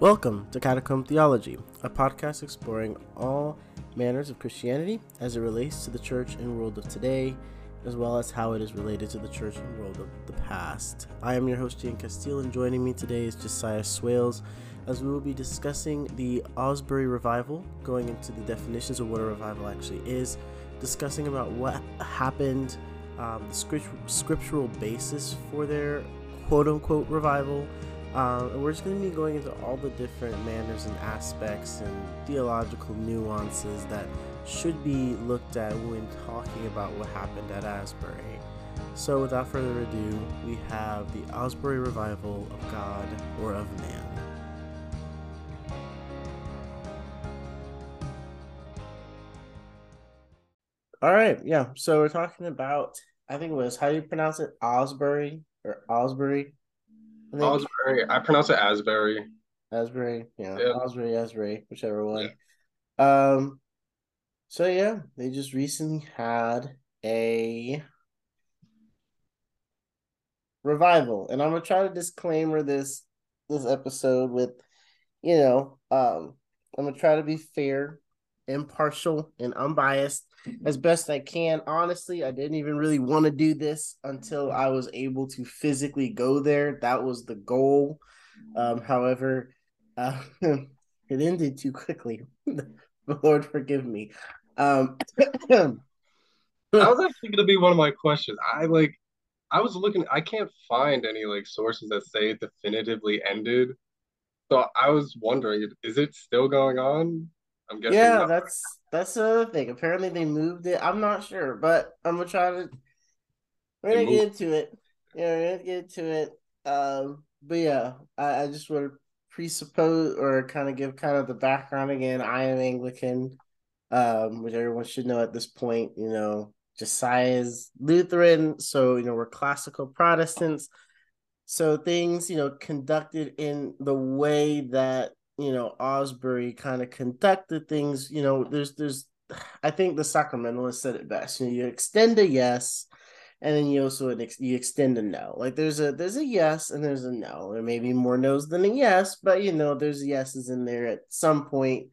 Welcome to Catacomb Theology, a podcast exploring all manners of Christianity as it relates to the church and world of today, as well as how it is related to the church and world of the past. I am your host, Ian Castile, and joining me today is Josiah Swales, as we will be discussing the Asbury Revival, going into the definitions of what a revival actually is, discussing about what happened, um, the script- scriptural basis for their quote unquote revival um, we're just going to be going into all the different manners and aspects and theological nuances that should be looked at when talking about what happened at Asbury. So, without further ado, we have the Asbury revival of God or of man. All right, yeah. So we're talking about, I think it was how do you pronounce it, Osbury or Osbury? Osbury. I pronounce it Asbury. Asbury, yeah, yeah. Osbury, Asbury, whichever one. Yeah. Um, so yeah, they just recently had a revival, and I'm gonna try to disclaimer this this episode with, you know, um, I'm gonna try to be fair, impartial, and unbiased as best I can. Honestly, I didn't even really want to do this until I was able to physically go there. That was the goal. Um, however, uh, it ended too quickly. Lord forgive me. Um, that was actually going to be one of my questions. I like, I was looking. I can't find any like sources that say it definitively ended. So I was wondering, is it still going on? I'm guessing. Yeah, that's that's the other thing. Apparently they moved it. I'm not sure, but I'm gonna try to. We're gonna get into it. Yeah, we're gonna get into it. Um, but yeah, I, I just want to presuppose or kind of give kind of the background again. I am Anglican, um, which everyone should know at this point. You know, Josiah is Lutheran, so you know we're classical Protestants. So things, you know, conducted in the way that you know Asbury kind of conducted things. You know, there's there's I think the Sacramentalists said it best. You, know, you extend a yes, and then you also you extend a no. Like there's a there's a yes and there's a no. There may be more no's than a yes, but you know there's yeses in there at some point.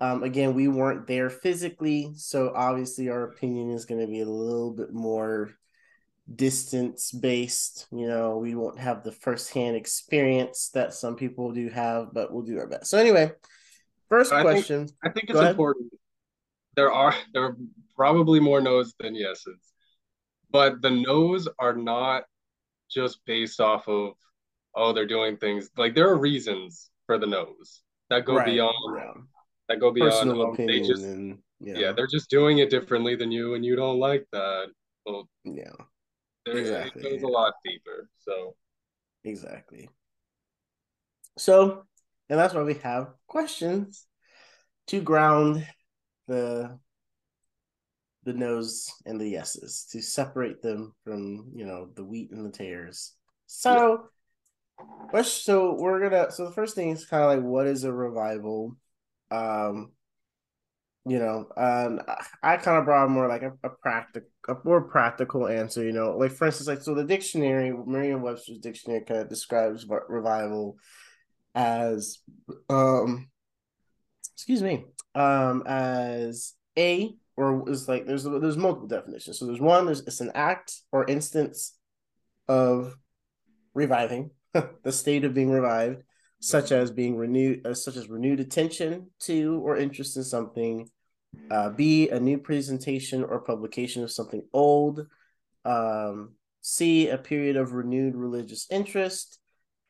Um, again, we weren't there physically, so obviously our opinion is going to be a little bit more distance based. You know, we won't have the firsthand experience that some people do have, but we'll do our best. So anyway, first I question. Think, I think it's important. There are there are probably more no's than yeses, but the no's are not just based off of oh they're doing things like there are reasons for the no's that go right. beyond yeah. that go beyond they just and, yeah. yeah they're just doing it differently than you and you don't like that well yeah exactly. It goes a lot deeper. So exactly. So, and that's why we have questions to ground the the no's and the yeses to separate them from you know the wheat and the tares. So, yeah. so we're gonna. So the first thing is kind of like what is a revival? Um, you know um i kind of brought more like a, a practical a more practical answer you know like for instance like so the dictionary merriam-webster's dictionary kind of describes revival as um excuse me um as a or is like there's there's multiple definitions. So there's one there's it's an act or instance of reviving the state of being revived such as being renewed, uh, such as renewed attention to or interest in something. Uh, B, a new presentation or publication of something old. Um, C, a period of renewed religious interest.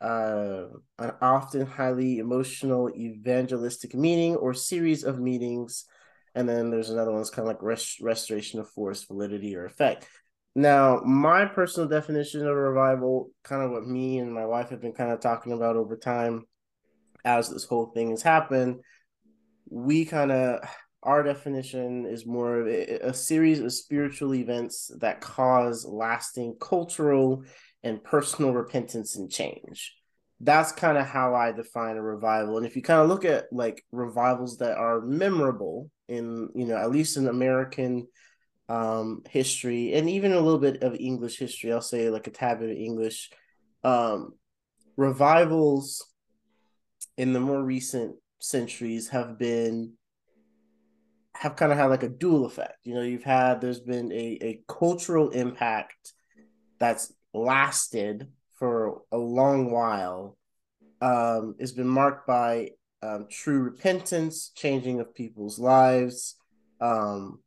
Uh, an often highly emotional evangelistic meeting or series of meetings. And then there's another one that's kind of like rest- restoration of force, validity, or effect. Now, my personal definition of revival, kind of what me and my wife have been kind of talking about over time as this whole thing has happened, we kind of, our definition is more of a, a, series of spiritual events that cause lasting cultural and personal repentance and change. That's kind of how I define a revival. And if you kind of look at like revivals that are memorable in, you know, at least in American um, history and even a little bit of English history. I'll say like a tad bit of English. Um, revivals in the more recent centuries have been have kind of had like a dual effect. You know, you've had there's been a, a cultural impact that's lasted for a long while. Um, it's been marked by um, true repentance, changing of people's lives, um,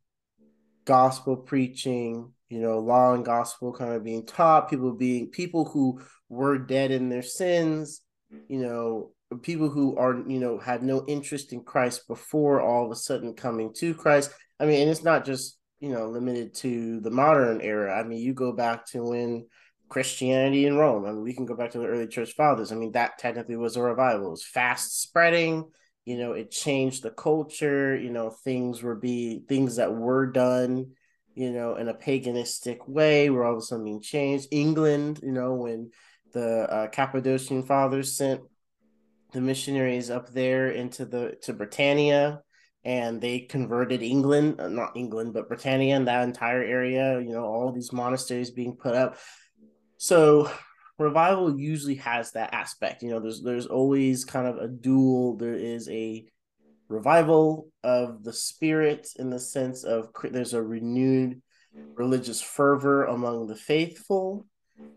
gospel preaching, you know, law and gospel kind of being taught, people being people who were dead in their sins, you know, people who are, you know, had no interest in Christ before all of a sudden coming to Christ. I mean, and it's not just, you know, limited to the modern era. I mean, you go back to when Christianity in Rome. I mean, we can go back to the early church fathers. I mean, that technically was a revival. It was fast spreading. You know, it changed the culture. You know, things were be things that were done, you know, in a paganistic way were all of a sudden being changed. England, you know, when the uh, Cappadocian fathers sent the missionaries up there into the to Britannia, and they converted England, uh, not England, but Britannia and that entire area. You know, all these monasteries being put up. So revival usually has that aspect. You know, there's there's always kind of a dual. There is a revival of the spirit in the sense of there's a renewed religious fervor among the faithful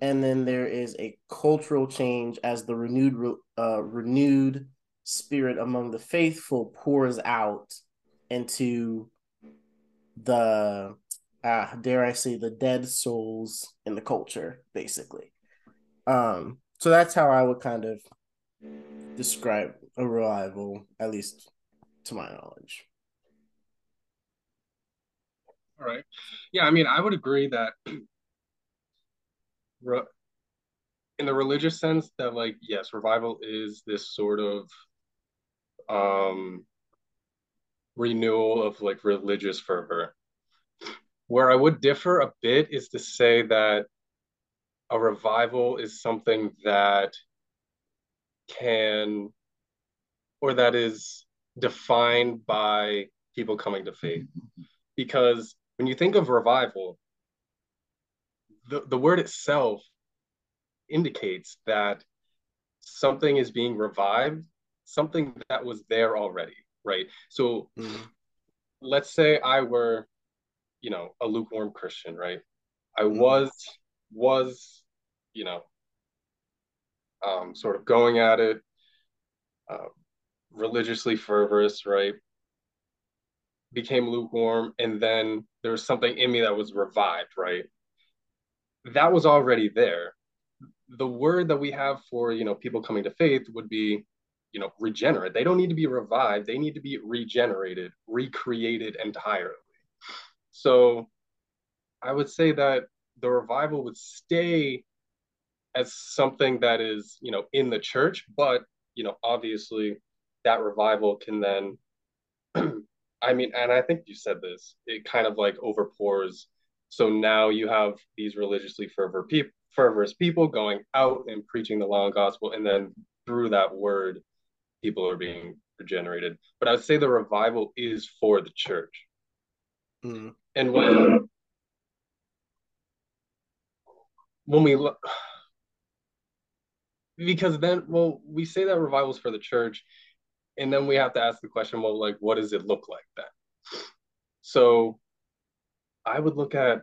and then there is a cultural change as the renewed uh, renewed spirit among the faithful pours out into the uh, dare I say, the dead souls in the culture, basically. Um, so that's how I would kind of describe a revival, at least to my knowledge. All right. Yeah, I mean, I would agree that in the religious sense that like yes, revival is this sort of um renewal of like religious fervor where I would differ a bit is to say that a revival is something that can or that is defined by people coming to faith. Because when you think of revival, the, the word itself indicates that something is being revived, something that was there already, right? So mm-hmm. let's say I were you know a lukewarm Christian, right? I mm-hmm. was was you know um, sort of going at it, uh, religiously fervorous, right? Became lukewarm, and then there was something in me that was revived, right? That was already there. The word that we have for you know people coming to faith would be you know regenerate they don't need to be revived they need to be regenerated recreated entirely so I would say that the revival would stay as something that is, you know, in the church, but, you know, obviously that revival can then, I mean, and I think you said this, it kind of like overpours. So now you have these religiously fervor people, fervorous people going out and preaching the long gospel, and then through that word, people are being regenerated. But I would say the revival is for the church. Mm and when when we look because then well we say that revivals for the church and then we have to ask the question well like what does it look like then? So i would look at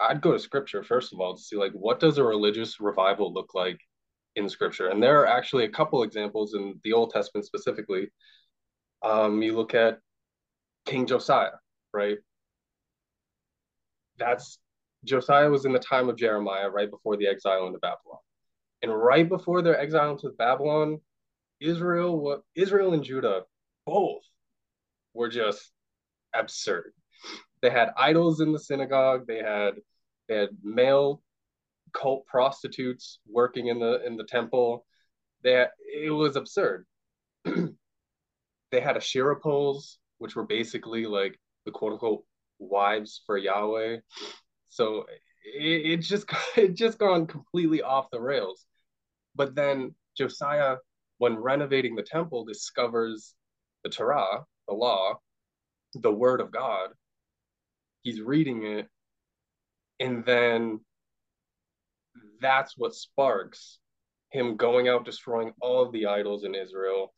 i'd go to scripture first of all to see like what does a religious revival look like in scripture? And there are actually a couple examples in the old testament specifically. Um you look at king josiah right? That's Josiah was in the time of Jeremiah, right before the exile into Babylon. And right before their exile into Babylon, Israel, Israel and Judah both were just absurd. They had idols in the synagogue. They had they had male cult prostitutes working in the in the temple. They it was absurd. they had Asherah poles, which were basically like the quote unquote wives for Yahweh. So it, it just it just gone completely off the rails. But then Josiah, when renovating the temple, discovers the Torah, the law, the word of God. He's reading it, and then that's what sparks him going out destroying all of the idols in Israel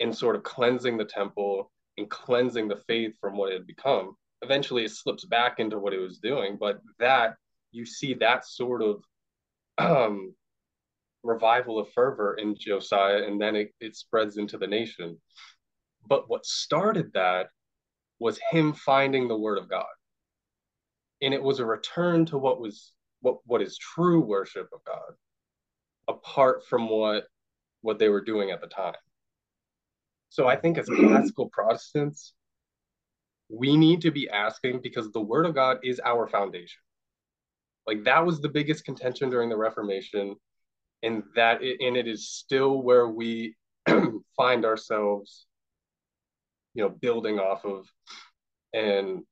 and sort of cleansing the temple and cleansing the faith from what it had become. Eventually, it slips back into what it was doing, but that you see that sort of um, revival of fervor in Josiah, and then it, it spreads into the nation. But what started that was him finding the word of God. And it was a return to what was what what is true worship of God, apart from what what they were doing at the time. So I think as classical Protestants, we need to be asking because the word of God is our foundation. Like that was the biggest contention during the Reformation, and that it, and it is still where we find ourselves, you know, building off of, and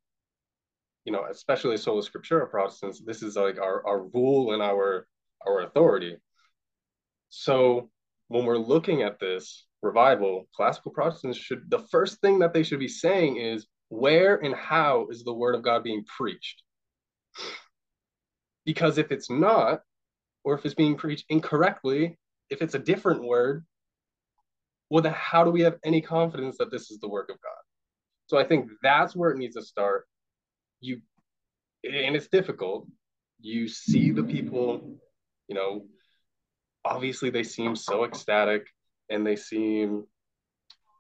you know, especially sola scriptura Protestants, this is like our our rule and our our authority. So when we're looking at this revival, classical Protestants should the first thing that they should be saying is where and how is the word of God being preached? Because if it's not, or if it's being preached incorrectly, if it's a different word, well, then how do we have any confidence that this is the work of God? So I think that's where it needs to start. You, and it's difficult. You see the people, you know, obviously they seem so ecstatic and they seem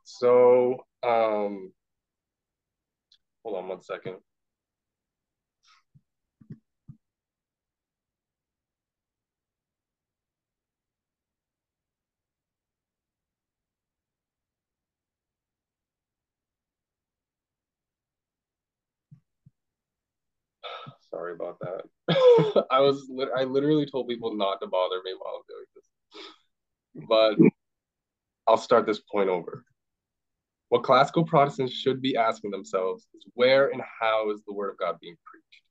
so, um, hold on one second. Sorry about that. I was I literally told people not to bother me while I'm doing this. But I'll start this point over. What classical Protestants should be asking themselves is where and how is the word of God being preached?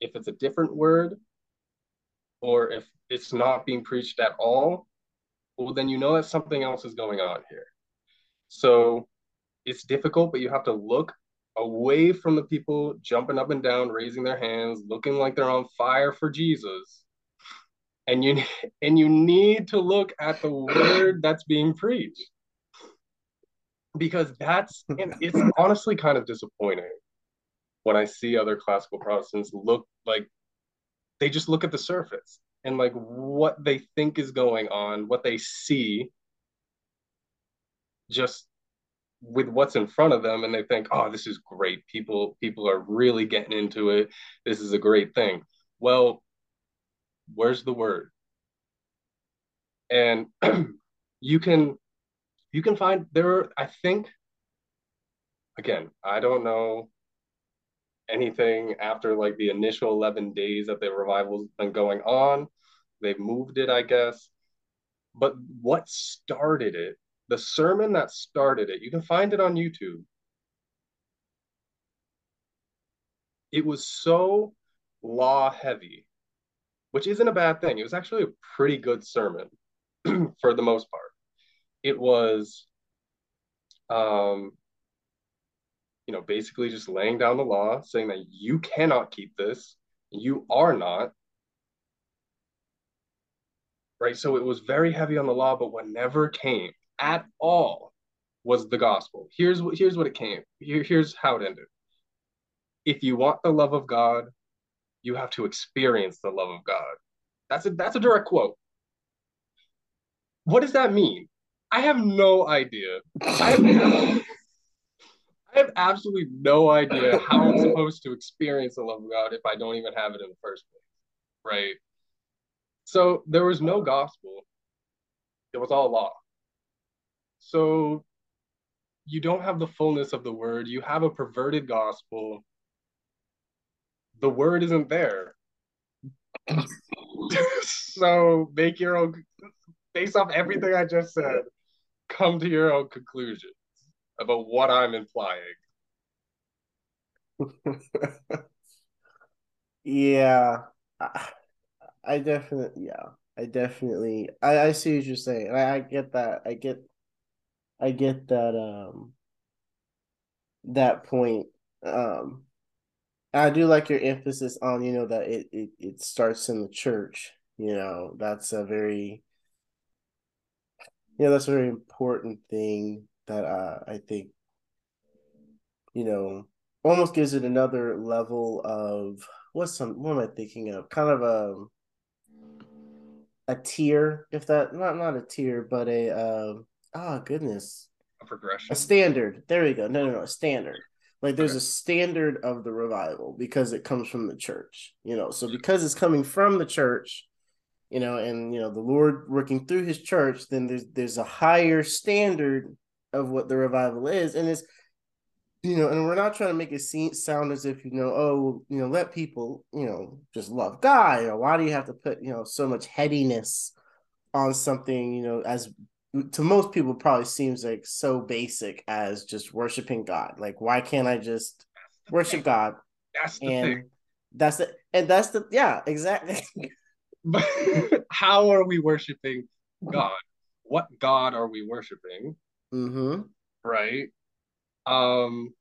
If it's a different word, or if it's not being preached at all, well, then you know that something else is going on here. So it's difficult, but you have to look away from the people jumping up and down, raising their hands, looking like they're on fire for Jesus. And you and you need to look at the word that's being preached. Because that's it's honestly kind of disappointing when I see other classical Protestants look like they just look at the surface and like what they think is going on, what they see just with what's in front of them and they think oh this is great. People people are really getting into it. This is a great thing. Well where's the word? And you can you can find there i think again i don't know anything after like the initial 11 days that the revival's been going on they've moved it i guess but what started it the sermon that started it, you can find it on YouTube. It was so law heavy, which isn't a bad thing. It was actually a pretty good sermon for the most part. It was, um, you know, basically just laying down the law, saying that you cannot keep this, you are not. Right. So it was very heavy on the law, but what never came at all was the gospel. Here's what here's what it came. Here, here's how it ended. If you want the love of God, you have to experience the love of God. That's a that's a direct quote. What does that mean? I have no idea. I have, I have absolutely no idea how I'm supposed to experience the love of God if I don't even have it in the first place. Right. So there was no gospel. It was all law. So you don't have the fullness of the word. You have a perverted gospel. The word isn't there. so make your own, based off everything I just said, come to your own conclusions about what I'm implying. yeah, I, definitely, yeah, I definitely, I, I see what you're saying. I, I get that. I get I get that um that point. Um I do like your emphasis on, you know, that it, it, it starts in the church. You know, that's a very know that's a very important thing that uh, I think you know almost gives it another level of what's some what am I thinking of? Kind of a a tier, if that not not a tier, but a uh, oh goodness, a progression, a standard. There we go. No, no, no, a standard. Like there's okay. a standard of the revival because it comes from the church, you know. So because it's coming from the church, you know, and you know the Lord working through His church, then there's there's a higher standard of what the revival is, and it's you know, and we're not trying to make it seem sound as if you know, oh, you know, let people, you know, just love God. Or why do you have to put, you know, so much headiness on something, you know, as to most people probably seems like so basic as just worshiping God. Like, why can't I just worship God? That's the and thing. That's the and that's the yeah, exactly. but how are we worshiping God? What God are we worshiping? Mm-hmm. Right. Um,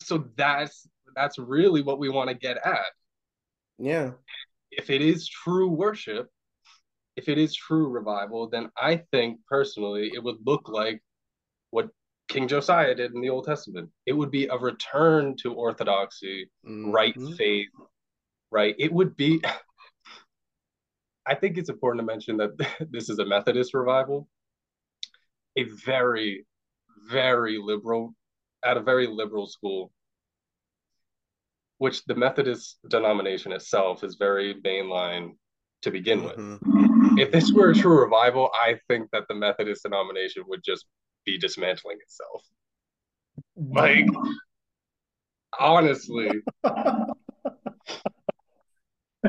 so that's that's really what we want to get at. Yeah. If it is true worship, if it is true revival, then I think personally it would look like what King Josiah did in the Old Testament. It would be a return to orthodoxy, mm-hmm. right faith, right? It would be I think it's important to mention that this is a Methodist revival. A very very liberal, at a very liberal school, which the Methodist denomination itself is very mainline to begin mm-hmm. with. If this were a true revival, I think that the Methodist denomination would just be dismantling itself. Like, honestly.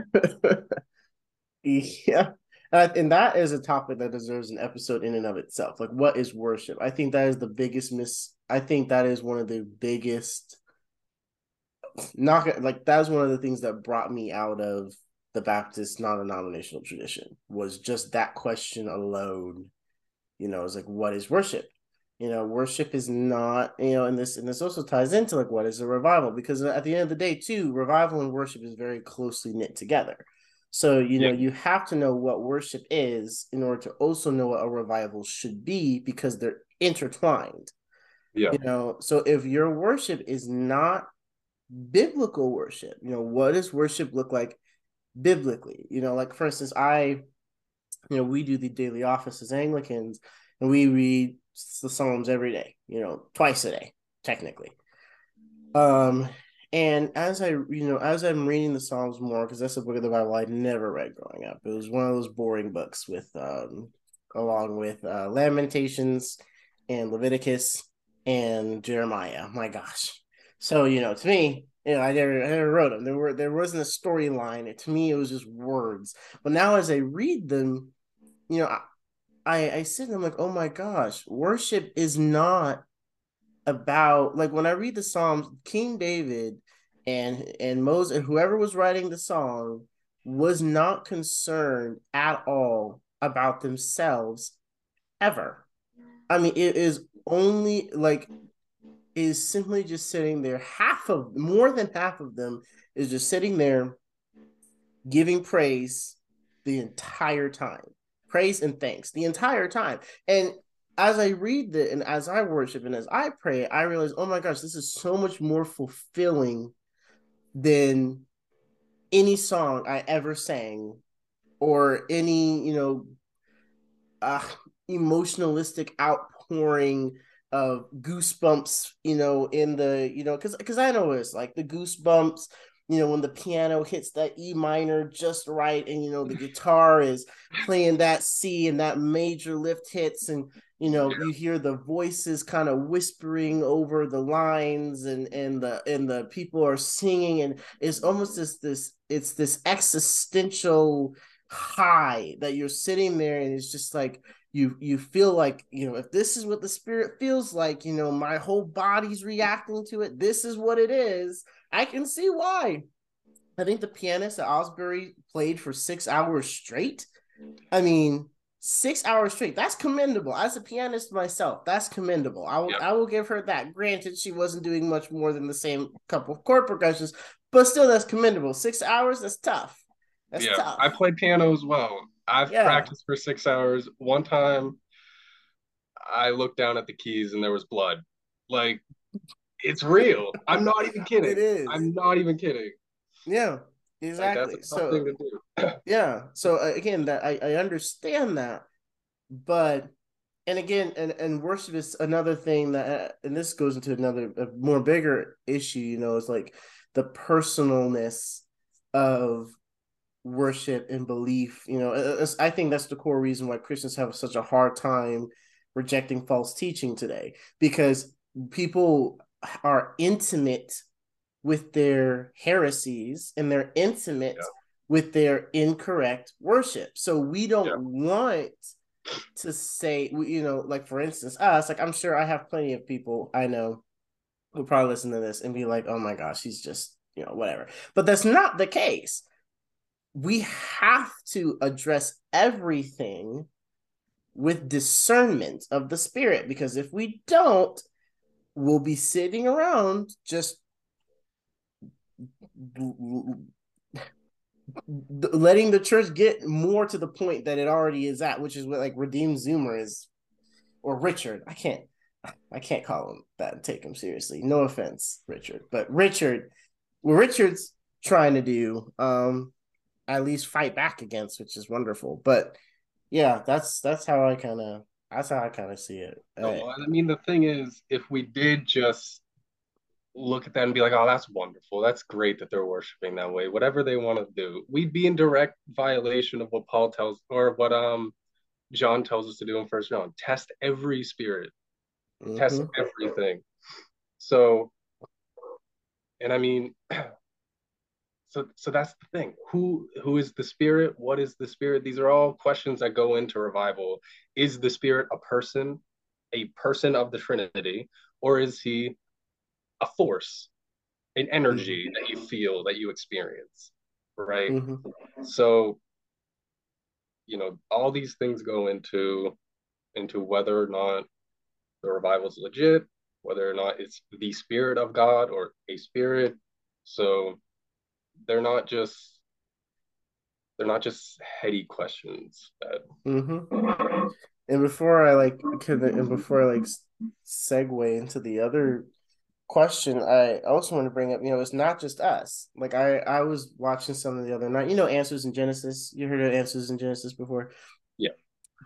yeah. And that is a topic that deserves an episode in and of itself. Like, what is worship? I think that is the biggest miss. I think that is one of the biggest. Not like that is one of the things that brought me out of the Baptist non-denominational tradition was just that question alone. You know, it's like, what is worship? You know, worship is not, you know, and this and this also ties into like what is a revival because at the end of the day, too, revival and worship is very closely knit together so, you know, yeah. you have to know what worship is in order to also know what a revival should be because they're intertwined. Yeah. You know, so if your worship is not biblical worship, you know, what does worship look like biblically? You know, like for instance, I, you know, we do the daily office as Anglicans and we read the Psalms every day, you know, twice a day, technically. Um, and as I, you know, as I'm reading the Psalms more, because that's a book of the Bible I never read growing up. It was one of those boring books with, um, along with uh, Lamentations and Leviticus and Jeremiah. My gosh. So you know, to me, you know, I never, I never wrote them. There were, there wasn't a storyline. To me, it was just words. But now, as I read them, you know, I, I sit and I'm like, oh my gosh, worship is not about like when I read the Psalms, King David and and Moses and whoever was writing the song was not concerned at all about themselves ever. I mean, it is only like is simply just sitting there. Half of more than half of them is just sitting there giving praise the entire time. Praise and thanks the entire time. And as I read it and as I worship and as I pray, I realize, oh my gosh, this is so much more fulfilling than any song I ever sang or any, you know, uh, emotionalistic outpouring of goosebumps, you know, in the, you know, because because I know it's like the goosebumps you know, when the piano hits that E minor just right, and you know, the guitar is playing that C and that major lift hits, and you know, you hear the voices kind of whispering over the lines, and and the and the people are singing, and it's almost this this it's this existential high that you're sitting there, and it's just like you you feel like you know if this is what the spirit feels like you know my whole body's reacting to it this is what it is I can see why. I think the pianist at Osbury played for six hours straight. I mean, six hours straight. That's commendable. As a pianist myself, that's commendable. I will, I will give her that. Granted, she wasn't doing much more than the same couple of chord progressions, but still, that's commendable. Six hours, that's tough. That's yeah, tough. I play piano as well. I've yeah. practiced for six hours. One time, I looked down at the keys and there was blood. Like, it's real. I'm not even kidding. It is. I'm not even kidding. Yeah, exactly. Like, so, yeah. So uh, again, that I, I understand that, but and again, and and worship is another thing that, uh, and this goes into another more bigger issue. You know, is like the personalness of worship and belief. You know, I think that's the core reason why Christians have such a hard time rejecting false teaching today because people are intimate with their heresies and they're intimate yeah. with their incorrect worship. So we don't yeah. want to say, you know, like for instance, us, like I'm sure I have plenty of people I know who probably listen to this and be like, oh my gosh, he's just, you know, whatever. But that's not the case we have to address everything with discernment of the spirit because if we don't we'll be sitting around just letting the church get more to the point that it already is at which is what like redeemed zoomer is or richard i can't i can't call him that and take him seriously no offense richard but richard what richard's trying to do um at least fight back against, which is wonderful. But yeah, that's that's how I kind of that's how I kind of see it. No, I mean, the thing is, if we did just look at that and be like, "Oh, that's wonderful. That's great that they're worshiping that way. Whatever they want to do," we'd be in direct violation of what Paul tells or what um John tells us to do in First John: test every spirit, mm-hmm. test everything. So, and I mean, so so that's the thing. Who who is the spirit? What is the spirit? These are all questions that go into revival. Is the spirit a person a person of the trinity or is he a force an energy mm-hmm. that you feel that you experience right? Mm-hmm. so you know all these things go into into whether or not the revival is legit whether or not it's the spirit of god or a spirit. So they're not just they're not just heady questions that mm-hmm. and before i like could and before i like segue into the other question i also want to bring up you know it's not just us. Like i i was watching some of the other night you know answers in genesis? You heard of answers in genesis before? Yeah.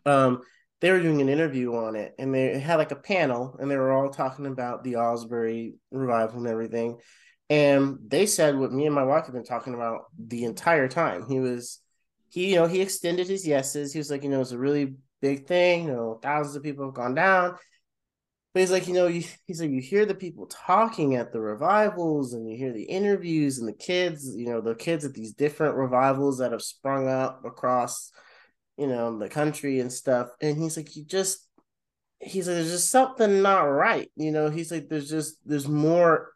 Um they were doing an interview on it and they had like a panel and they were all talking about the Asbury revival and everything and they said what me and my wife have been talking about the entire time. He was, he, you know, he extended his yeses. He was like, you know, it's a really big thing. You know, thousands of people have gone down. But he's like, you know, you, he's like, you hear the people talking at the revivals and you hear the interviews and the kids, you know, the kids at these different revivals that have sprung up across, you know, the country and stuff. And he's like, you just, he's like, there's just something not right. You know, he's like, there's just, there's more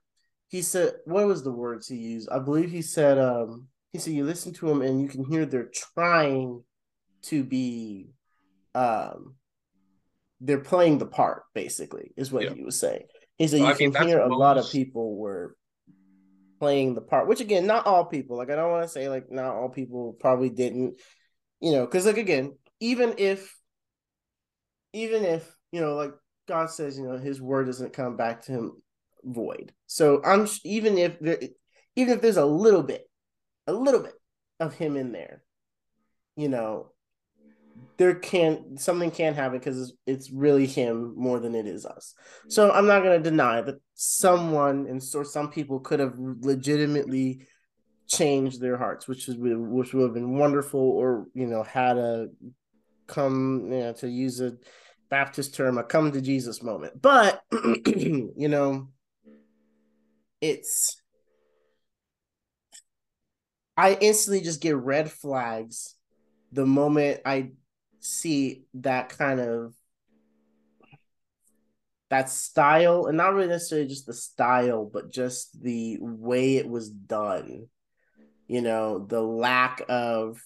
he said what was the words he used i believe he said um he said you listen to them and you can hear they're trying to be um they're playing the part basically is what yeah. he was saying he said you I can mean, hear a lot of people were playing the part which again not all people like i don't want to say like not all people probably didn't you know because like again even if even if you know like god says you know his word doesn't come back to him void. So I'm even if there, even if there's a little bit, a little bit of him in there, you know, there can something can happen because it's, really him more than it is us. So I'm not to deny that someone and so some people could have legitimately changed their hearts, which is which would have been wonderful, or you know, had a come you know, to use a Baptist term, a come to Jesus moment. But you know, it's I instantly just get red flags the moment I see that kind of that style and not really necessarily just the style but just the way it was done you know the lack of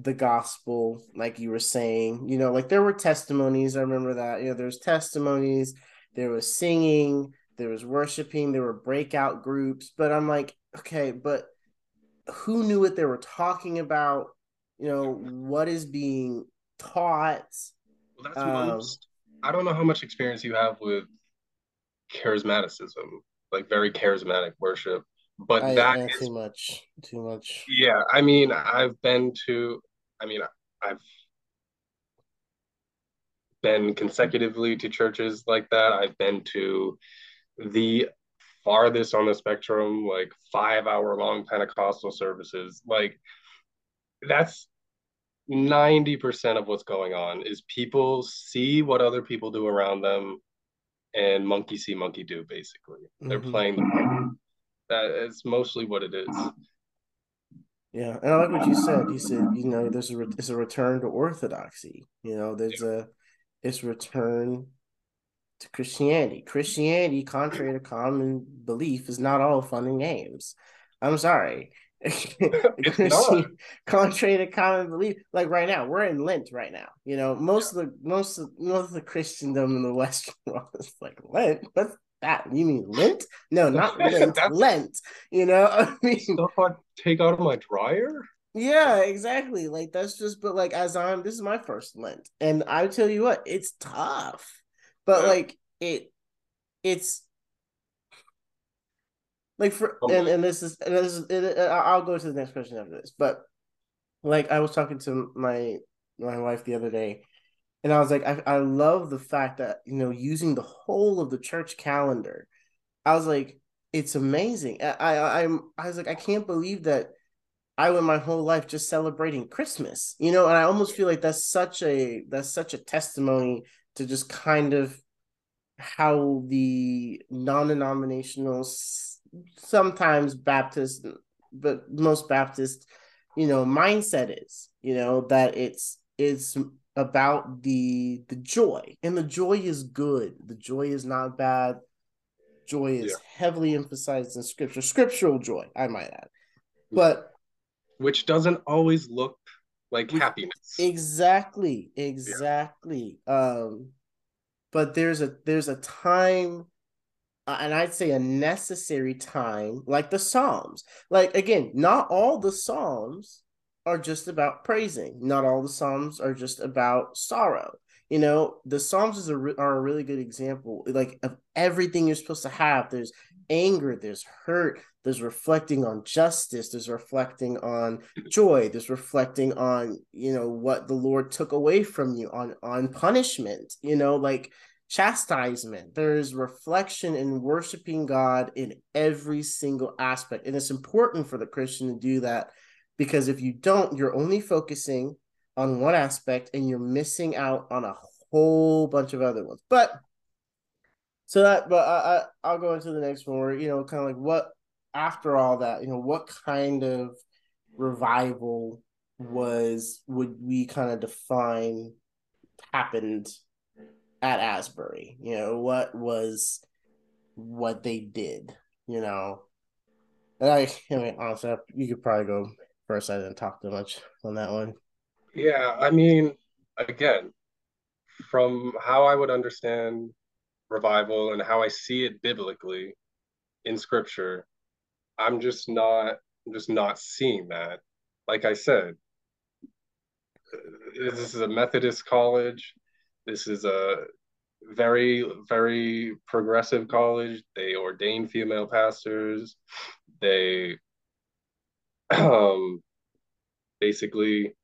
the gospel like you were saying you know like there were testimonies i remember that you know there's testimonies there was singing there was worshiping, there were breakout groups, but I'm like, okay, but who knew what they were talking about? you know what is being taught? Well, that's um, most i don't know how much experience you have with charismaticism like very charismatic worship but I, that is, too much too much. Yeah i mean i've been to i mean i've been consecutively to churches like that. I've been to the farthest on the spectrum like five hour long pentecostal services like that's 90% of what's going on is people see what other people do around them and monkey see monkey do basically mm-hmm. they're playing the game. that is mostly what it is yeah and i like what you said you said you know there's a re- it's a return to orthodoxy you know there's yeah. a it's return to christianity christianity contrary to common belief is not all fun and games i'm sorry contrary to common belief, like right now, we're in Lent right now. You know, most yeah. of the most of most of the Christendom in the Western world is like Lent. What's that? You mean Lent? No, not Lent. Lent. You know, I mean, stuff I take out of my dryer. Yeah, exactly. Like that's just, but like as I'm, this is my first Lent, and I tell you what, it's tough, but yeah. like it, it's like for oh. and, and this is and this is uh, it, I'll go to the next question after this, but like I was talking to my my wife the other day, and I was like, I, I love the fact that you know using the whole of the church calendar. I was like, it's amazing. I, I I'm I was like, I can't believe that I went my whole life just celebrating Christmas, you know, and I almost feel like that's such a that's such a testimony to just kind of how the non-denominational sometimes Baptist, but most Baptist, you know, mindset is, you know, that it's it's about the the joy. And the joy is good. The joy is not bad. Joy is yeah. heavily emphasized in scripture, scriptural joy, I might add. Mm. But which doesn't always look like happiness. Exactly. Exactly. Yeah. Um but there's a there's a time uh, and I'd say a necessary time, like the Psalms. Like again, not all the Psalms are just about praising. Not all the Psalms are just about sorrow. You know, the Psalms is a re- are a really good example, like of everything you're supposed to have. There's anger, there's hurt, there's reflecting on justice, there's reflecting on joy, there's reflecting on you know what the Lord took away from you, on on punishment. You know, like chastisement. There's reflection and worshiping God in every single aspect. And it's important for the Christian to do that because if you don't, you're only focusing on one aspect and you're missing out on a whole bunch of other ones. But so that, but I, I I'll go into the next one where you know, kind of like what after all that, you know, what kind of revival was would we kind of define happened at Asbury. You know, what was what they did, you know. And I, I mean, honestly, you could probably go first. I didn't talk too much on that one. Yeah, I mean, again, from how I would understand revival and how I see it biblically in scripture, I'm just not I'm just not seeing that. Like I said, this is a Methodist college. This is a very, very progressive college. They ordain female pastors. They um, basically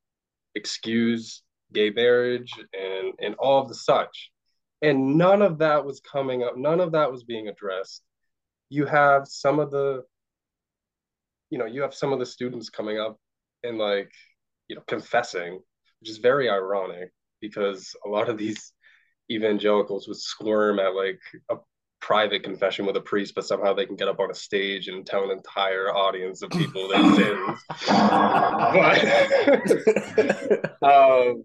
excuse gay marriage and and all of the such. And none of that was coming up. None of that was being addressed. You have some of the, you know, you have some of the students coming up and like, you know, confessing, which is very ironic because a lot of these evangelicals would squirm at like a private confession with a priest, but somehow they can get up on a stage and tell an entire audience of people their sins. but um,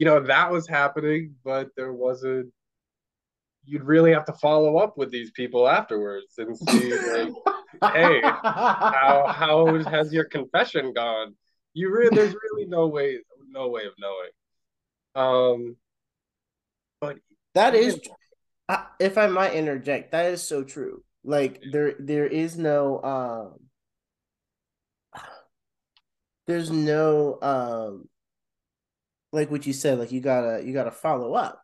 you know that was happening, but there wasn't. You'd really have to follow up with these people afterwards and see, like, hey, how how has your confession gone? You really, there's really no way, no way of knowing. Um, but that is, if I might interject, that is so true. Like there, there is no, um, there's no um like what you said, like you gotta you gotta follow up.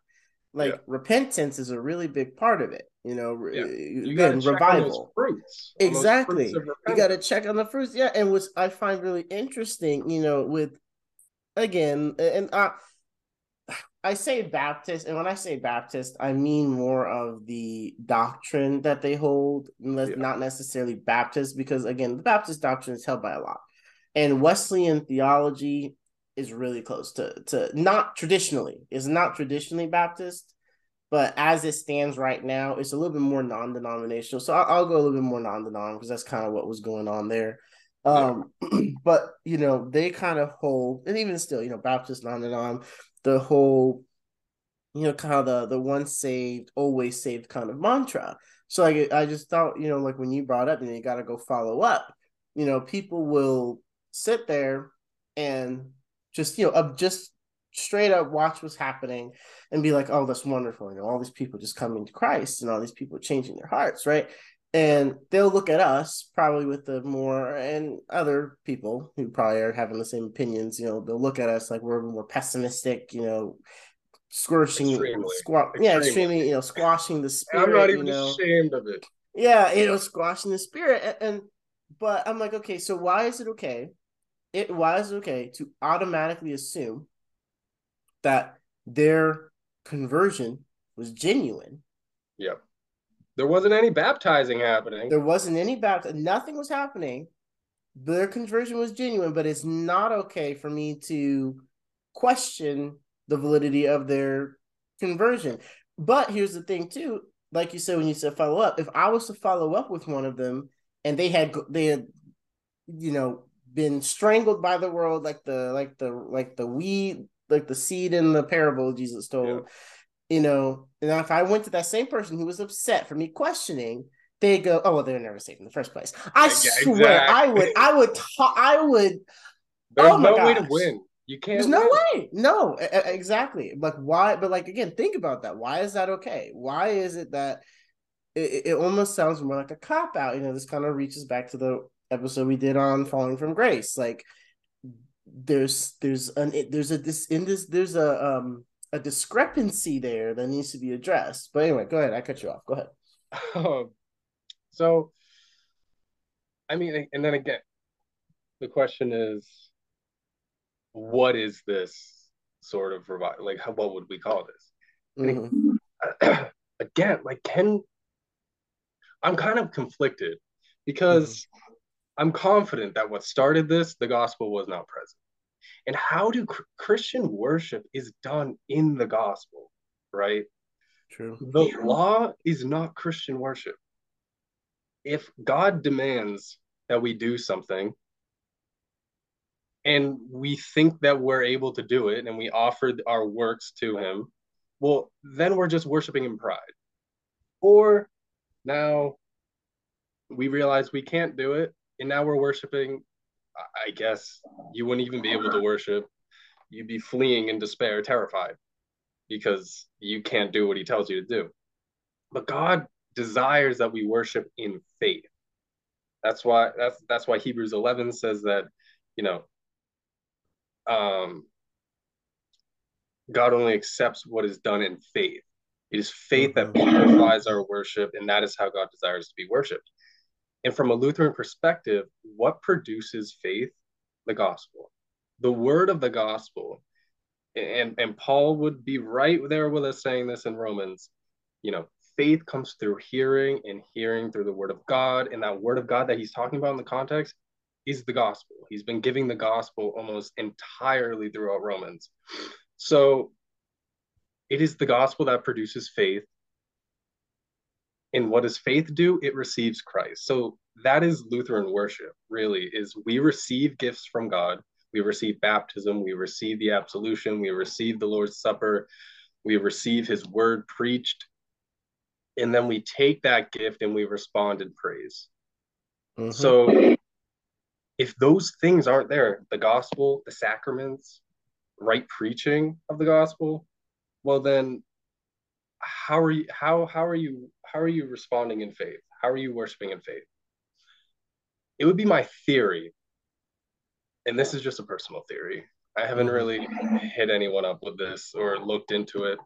Like yeah. repentance is a really big part of it. You know, yeah. Eh, you again, revival. fruits. Exactly. Fruits you got to check on the fruits. Yeah, and what I find really interesting, you know, with again, and I, I say Baptist, and when I say Baptist, I mean more of the doctrine that they hold, yeah. not necessarily Baptist, because again, the Baptist doctrine is held by a lot, and Wesleyan theology is really close to to not traditionally is not traditionally Baptist, but as it stands right now, it's a little bit more non-denominational. So I'll, I'll go a little bit more non-denominational because that's kind of what was going on there. Um, but you know, they kind of hold, and even still, you know, Baptist non-denom, the whole, you know, kind of the the once saved, always saved kind of mantra. So like, I just thought, you know, like when you brought up, you know, you got to go follow up. You know, people will sit there and just you know just straight up watch what's happening and be like oh that's wonderful. You know all these people just coming to christ and all these people changing their hearts right? And they'll look at us probably with the more and other people who probably are having the same opinions you know they'll look at us like we're more pessimistic you know squashing squat yeah extremely. you know squashing the spirit i'm not even you know. ashamed of it. Yeah you know squashing the spirit and, and but i'm like okay so why is it okay? It why is it okay to automatically assume that their conversion was genuine. Yep. There wasn't any baptizing happening. There wasn't any baptizing. Nothing was happening. Their conversion was genuine, but it's not okay for me to question the validity of their conversion. But here's the thing, too. Like you said when you said follow up, if I was to follow up with one of them and they had they had, you know, been strangled by the world like the like the like the weed like the seed in the parable Jesus told. Yeah. You know, and if I went to that same person who was upset for me questioning, they go, "Oh, well, they're never saved in the first place." I yeah, swear, exactly. I would, I would, ta- I would. There's oh no gosh. way to win. You can't. There's win. no way. No, exactly. Like why? But like again, think about that. Why is that okay? Why is it that it, it almost sounds more like a cop out? You know, this kind of reaches back to the episode we did on falling from grace like there's there's an there's a this in this there's a um a discrepancy there that needs to be addressed. But anyway go ahead. I cut you off. Go ahead. Um, so i mean and then again the question is what is this sort of revival like how, what would we call this? Mm-hmm. again like can i'm kind of conflicted because mm-hmm I'm confident that what started this, the gospel was not present. And how do Christian worship is done in the gospel, right? True. The law is not Christian worship. If God demands that we do something and we think that we're able to do it and we offer our works to him, well, then we're just worshiping in pride. Or now we realize we can't do it and now we're worshiping i guess you wouldn't even be able to worship. You'd be fleeing in despair terrified because you can't do what he tells you to do. But god desires that we worship in faith. That's why that's that's why hebrews 11 says that you know um god only accepts what is done in faith. It is faith that mm-hmm. purifies our worship and that is how god desires to be worshiped and from a Lutheran perspective, what produces faith? The gospel, the word of the gospel. And, and Paul would be right there with us saying this in Romans. You know, faith comes through hearing and hearing through the word of God. And that word of God that he's talking about in the context is the gospel. He's been giving the gospel almost entirely throughout Romans. So it is the gospel that produces faith and what does faith do? It receives christ. So that is lutheran worship really is we receive gifts from god. We receive baptism. We receive the absolution. We receive the lord's supper. We receive his word preached. And then we take that gift and we respond in praise. Mm-hmm. so if those things aren't there the gospel the sacraments right preaching of the gospel well then how are you how how are you how are you responding in faith how are you worshiping in faith it would be my theory and this is just a personal theory. I haven't really hit anyone up with this or looked into it.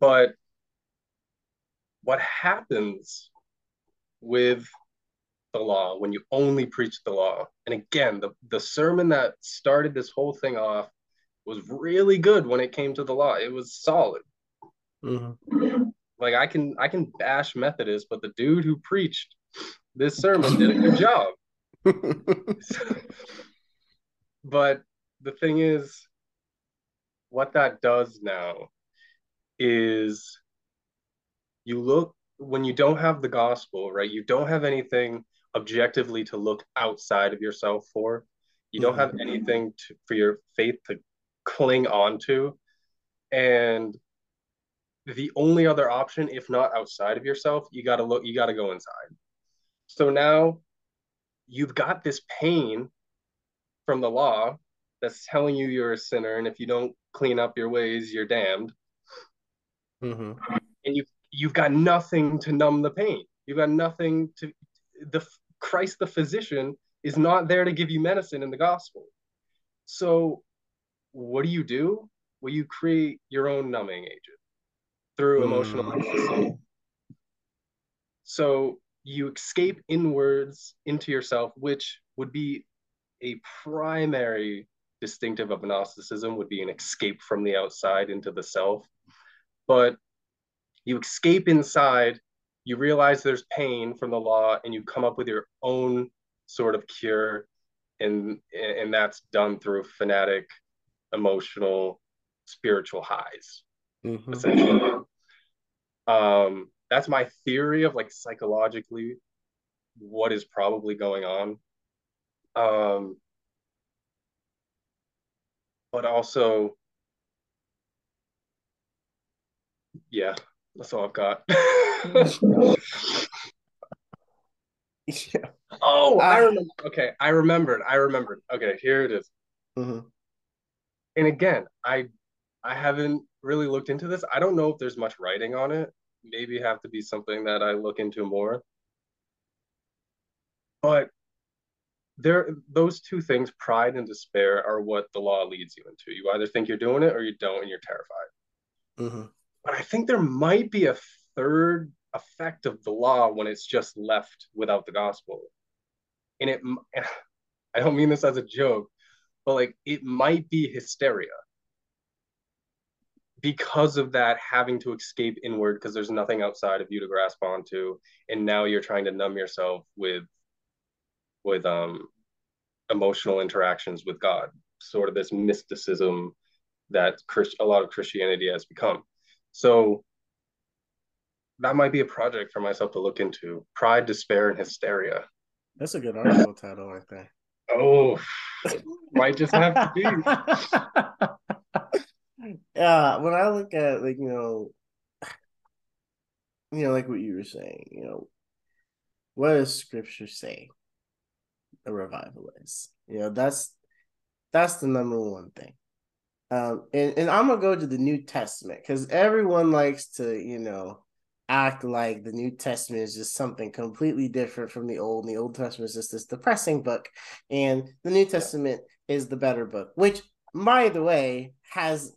But what happens with the law when you only preach the law? And again, the, the sermon that started this whole thing off was really good when it came to the law. It was solid. Mm-hmm. Like I can I can bash Methodists, but the dude who preached this sermon did a good job. but the thing is, what that does now is you look when you don't have the gospel, right? You don't have anything objectively to look outside of yourself for. You don't have mm-hmm. anything to, for your faith to cling on to. And the only other option, if not outside of yourself, you got to look, you got to go inside. So now you've got this pain from the law that's telling you you're a sinner. And if you don't clean up your ways, you're damned. Mm-hmm. And you've, you've got nothing to numb the pain. You've got nothing to, the Christ, the physician, is not there to give you medicine in the gospel. So what do you do? Well, you create your own numbing agent through emotional mm. So you escape inwards into yourself, which would be a primary distinctive of Gnosticism, would be an escape from the outside into the self. But you escape inside, you realize there's pain from the law, and you come up with your own sort of cure. And, and that's done through fanatic, emotional, spiritual highs, mm-hmm. essentially um that's my theory of like psychologically what is probably going on um but also yeah that's all i've got yeah. oh i uh, remember okay i remembered i remembered okay here it is. Mm-hmm. and again i i haven't really looked into this. I don't know if there's much writing on it. Maybe have to be something that I look into more. But there those two things, pride and despair, are what the law leads you into. You either think you're doing it or you don't and you're terrified. Mm-hmm. But I think there might be a third effect of the law when it's just left without the gospel. And it I don't mean this as a joke, but like it might be hysteria because of that having to escape inward because there's nothing outside of you to grasp onto and now you're trying to numb yourself with with um emotional interactions with god sort of this mysticism that Christ- a lot of christianity has become. So that might be a project for myself to look into. Pride despair and hysteria. That's a good article title i think. Oh might just have to be yeah, when I look at like you know, you know, like what you were saying, you know, what does Scripture say? A revival is, you know, that's that's the number one thing. Um, and and I'm gonna go to the New Testament because everyone likes to, you know, act like the New Testament is just something completely different from the Old. And the Old Testament is just this depressing book, and the New Testament is the better book, which, by the way, has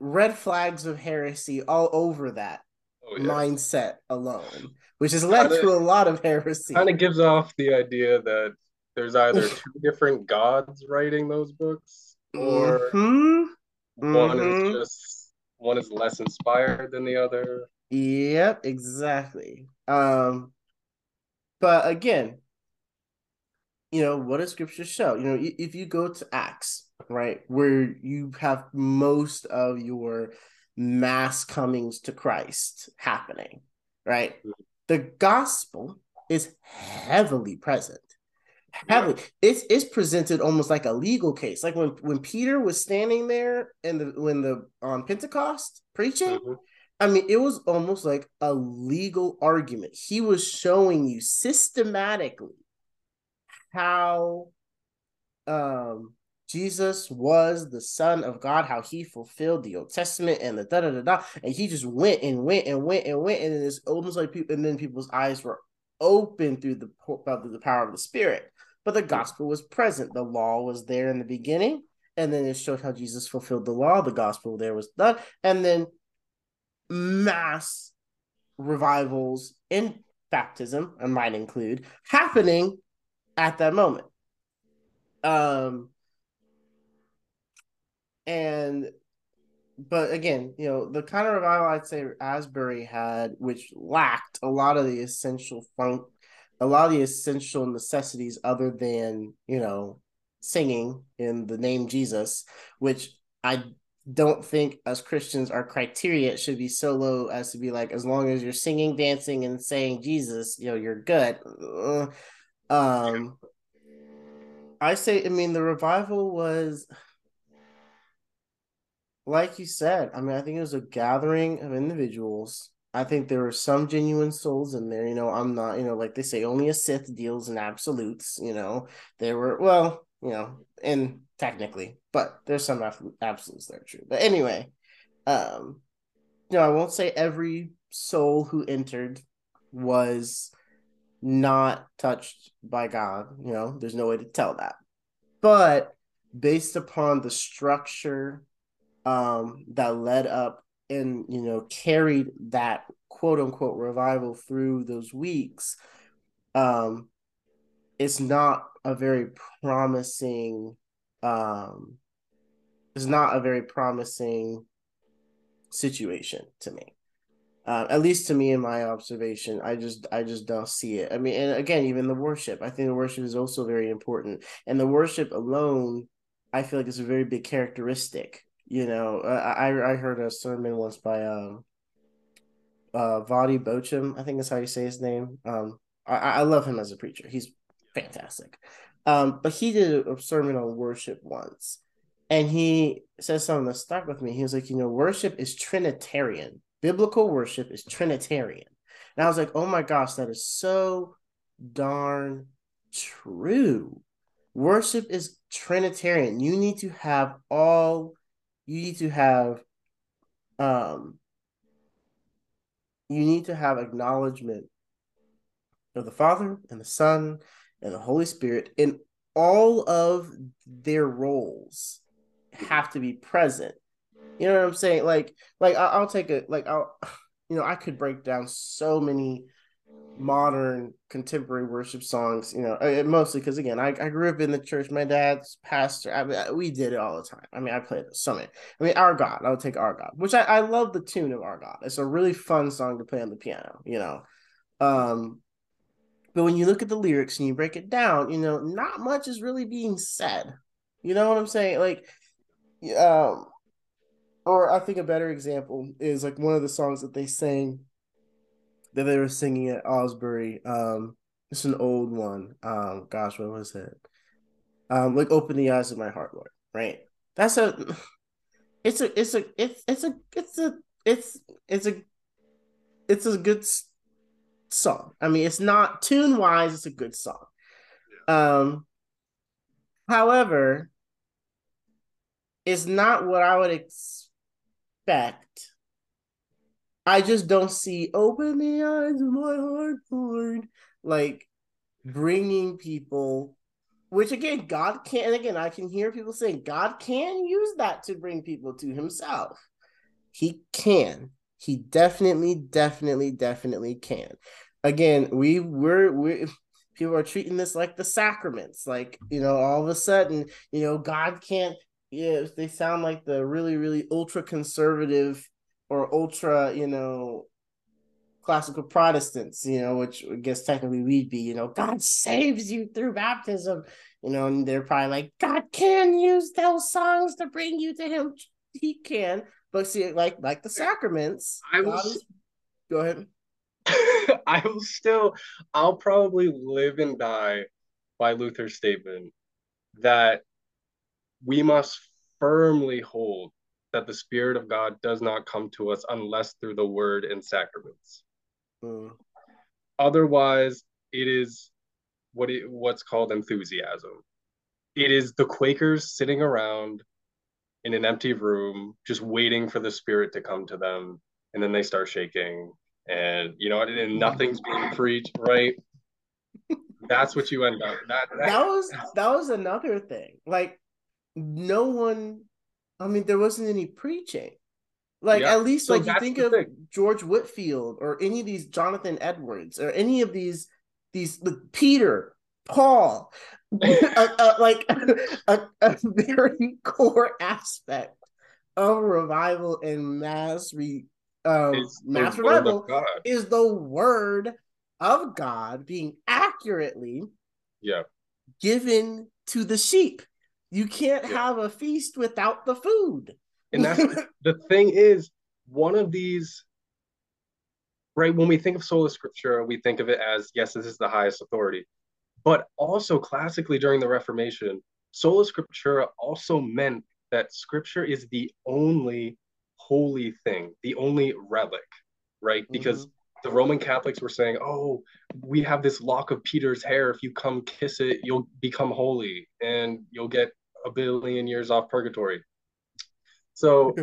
red flags of heresy all over that oh, yeah. mindset alone, which has led kinda, to a lot of heresy. Kind of gives off the idea that there's either two different gods writing those books, or mm-hmm. one mm-hmm. is just one is less inspired than the other. Yep, exactly. Um, but again, you know, what does scripture show? You know, if you go to Acts, right, where you have most of your mass comings to Christ happening, right? Mm-hmm. The gospel is heavily present. Heavily, it's it's presented almost like a legal case. Like when when Peter was standing there and the when the on Pentecost preaching, mm-hmm. I mean, it was almost like a legal argument. He was showing you systematically how um Jesus was the Son of God, how he fulfilled the Old Testament and the da da da da, and he just went and went and went and went, and it's almost like people, and then people's eyes were open through the through the power of the Spirit. but the gospel was present. The law was there in the beginning, and then it showed how Jesus fulfilled the law. The gospel there was done, and then mass revivals in baptism, I might include, happening at that moment. Um, and but again, you know, the kind of revival I'd say Asbury had, which lacked a lot of the essential funk, a lot of the essential necessities other than, you know, singing in the name Jesus, which I don't think as Christians our criteria should be so low as to be like as long as you're singing, dancing, and saying Jesus, you know, you're good. Uh, um, I say, I mean, the revival was like you said. I mean, I think it was a gathering of individuals. I think there were some genuine souls in there. You know, I'm not, you know, like they say, only a Sith deals in absolutes. You know, there were well, you know, and technically, but there's some absolutes that are true. But anyway, um, you know, I won't say every soul who entered was not touched by God. You know, there's no way to tell that. But based upon the structure um, that led up and, you know, carried that quote unquote revival through those weeks, um, it's not a very promising um is not a very promising situation to me. Uh, at least to me in my observation i just i just don't see it i mean and again even the worship i think the worship is also very important and the worship alone i feel like it's a very big characteristic you know i i heard a sermon once by um uh Voddie Baucham, I think that's how you say his name. Um I, I love him as a preacher. He's fantastic. Um, but he did a sermon on worship once, and he said something that stuck with me. He was like, you know, worship is Trinitarian. Biblical worship is Trinitarian. And I was like, oh my gosh, that is so darn true. Worship is Trinitarian. You need to have all, you need to have, um, you need to have acknowledgement of the Father and the Son and the Holy Spirit in all of their roles have to be present. You know what I'm saying? Like, like I'll, take it. Like, I'll, you know, I could break down so many modern contemporary worship songs. You know, mostly because again, I, I grew up in the church. My dad's pastor. I mean, we did it all the time. I mean, I played so many. I mean, Our God. I would take Our God, which I, I love the tune of Our God. It's a really fun song to play on the piano. You know, um, but when you look at the lyrics and you break it down, you know, not much is really being said. You know what I'm saying? Like, um, or I think a better example is like one of the songs that they sang that they were singing at Asbury. Um, it's an old one. Um, gosh, what was it? Um, like open the eyes of my heart, Lord. Right. That's a. It's a. It's a. It's it's a. It's a. It's it's a. It's a good song. I mean, it's not tune wise, it's a good song. Um, however, it's not what I would expect. I just don't see open the eyes of my heart, Lord. Like bringing people, which again, God can, and again, I can hear people saying God can use that to bring people to Himself. He can. He definitely, definitely, definitely can again, we were we people are treating this like the sacraments. Like, you know, all of a sudden, you know, God can't yeah, they sound like the really, really ultra conservative or ultra, you know, classical Protestants, you know, which I guess technically we'd be, you know, God saves you through baptism, you know, and they're probably like, God can use those songs to bring you to Him. He can, but see, like like the sacraments. I. Is... Go ahead. I will still, I'll probably live and die by Luther's statement that we must firmly hold that the Spirit of God does not come to us unless through the word and sacraments. Mm. Otherwise, it is what it, what's called enthusiasm. It is the Quakers sitting around in an empty room, just waiting for the Spirit to come to them, and then they start shaking and you know, and nothing's being preached, right? That's what you end up. That, that, that was that was another thing. Like no one I mean, there wasn't any preaching. Like yeah. at least so like you think of thing. George Whitefield or any of these Jonathan Edwards or any of these these like Peter, Paul, like a, a, very core aspect of revival and mass re um, mass revival is the word of God being accurately yeah given to the sheep. You can't yeah. have a feast without the food. And that's the thing is one of these right when we think of sola scriptura we think of it as yes this is the highest authority but also classically during the reformation sola scriptura also meant that scripture is the only holy thing the only relic right mm-hmm. because the roman catholics were saying oh we have this lock of peter's hair if you come kiss it you'll become holy and you'll get a billion years off purgatory so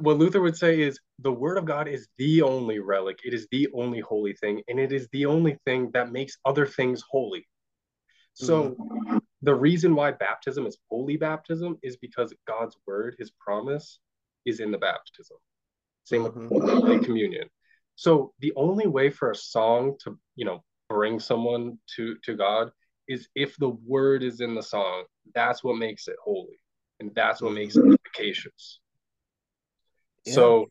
what Luther would say is the word of God is the only relic, it is the only holy thing, and it is the only thing that makes other things holy. So mm-hmm. the reason why baptism is holy baptism is because God's word, his promise, is in the baptism. Same mm-hmm. with Holy Communion. So the only way for a song to, you know, bring someone to to God is if the word is in the song. That's what makes it holy and that's what makes it mm-hmm. efficacious. Yeah. So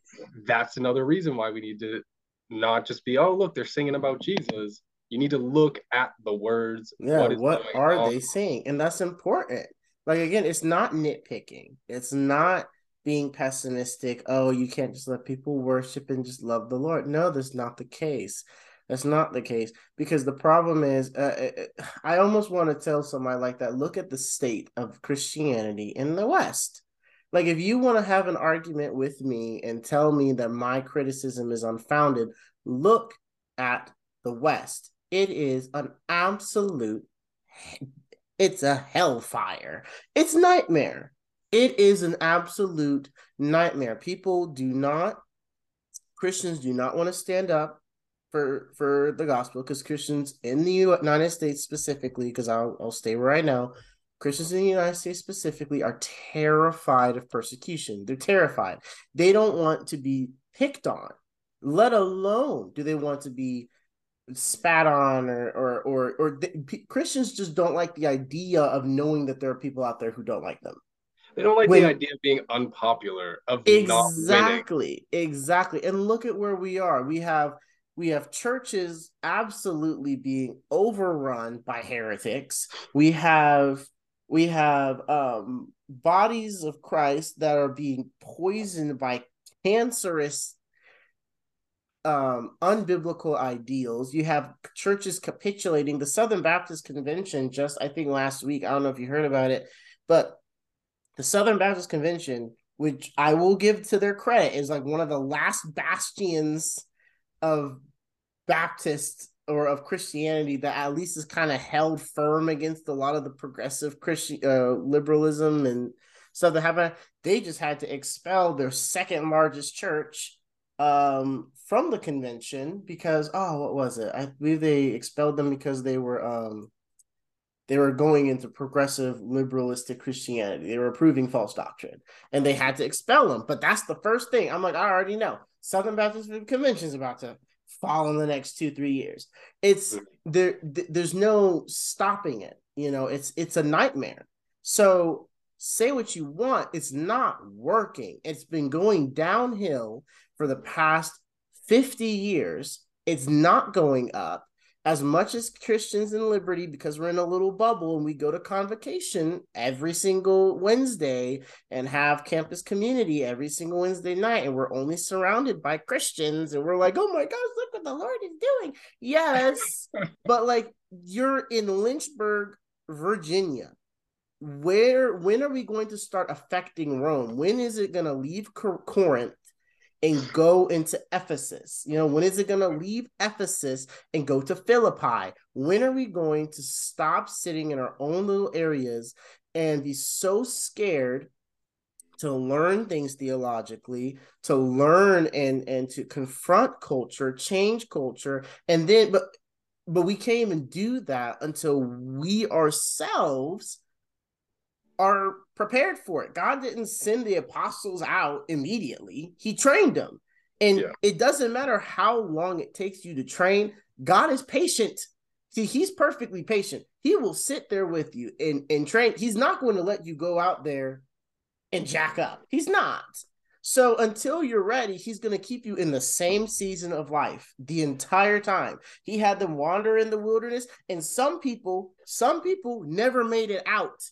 that's another reason why we need to not just be, oh, look, they're singing about Jesus. You need to look at the words. Yeah, what, what are on. they saying? And that's important. Like again, it's not nitpicking. It's not being pessimistic. Oh, you can't just let people worship and just love the Lord. No, that's not the case. That's not the case because the problem is, uh, uh, uh I almost want to tell somebody like that look at the state of Christianity in the West. Like, if you want to have an argument with me and tell me that my criticism is unfounded, look at the West. It is an absolute, it's a hellfire. It's nightmare. It is an absolute nightmare. People do not, Christians do not want to stand up for for the gospel because Christians in the United States specifically, because I'll I'll stay right now, Christians in the United States specifically are terrified of persecution. They're terrified. They don't want to be picked on, let alone do they want to be spat on or or or or Christians just don't like the idea of knowing that there are people out there who don't like them. They don't like when, the idea of being unpopular, of exactly, exactly. And look at where we are. We have we have churches absolutely being overrun by heretics. We have we have um, bodies of Christ that are being poisoned by cancerous um, unbiblical ideals. You have churches capitulating. The Southern Baptist Convention, just I think last week, I don't know if you heard about it, but the Southern Baptist Convention, which I will give to their credit, is like one of the last bastions of Baptist or of Christianity that at least is kind of held firm against a lot of the progressive Christian uh, liberalism and stuff that happened. They just had to expel their second largest church um, from the convention because oh, what was it? I believe they expelled them because they were um, they were going into progressive liberalistic Christianity. They were approving false doctrine, and they had to expel them. But that's the first thing. I'm like, I already know. Southern Baptist Convention is about to fall in the next two three years. It's there there's no stopping it you know it's it's a nightmare. So say what you want it's not working. It's been going downhill for the past 50 years. It's not going up as much as Christians in Liberty, because we're in a little bubble and we go to convocation every single Wednesday and have campus community every single Wednesday night, and we're only surrounded by Christians, and we're like, oh my gosh, look what the Lord is doing. Yes, but like you're in Lynchburg, Virginia. Where when are we going to start affecting Rome? When is it going to leave Corinth and go into Ephesus? You know, when is it going to leave Ephesus and go to Philippi? When are we going to stop sitting in our own little areas and be so scared to learn things theologically, to learn and and to confront culture, change culture, and then but but we can't even do that until we ourselves are prepared for it. God didn't send the apostles out immediately. He trained them. And yeah. it doesn't matter how long it takes you to train. God is patient. See, he's perfectly patient. He will sit there with you and, and train. He's not going to let you go out there and jack up. He's not. So until you're ready, he's going to keep you in the same season of life the entire time. He had them wander in the wilderness, and some people, some people never made it out.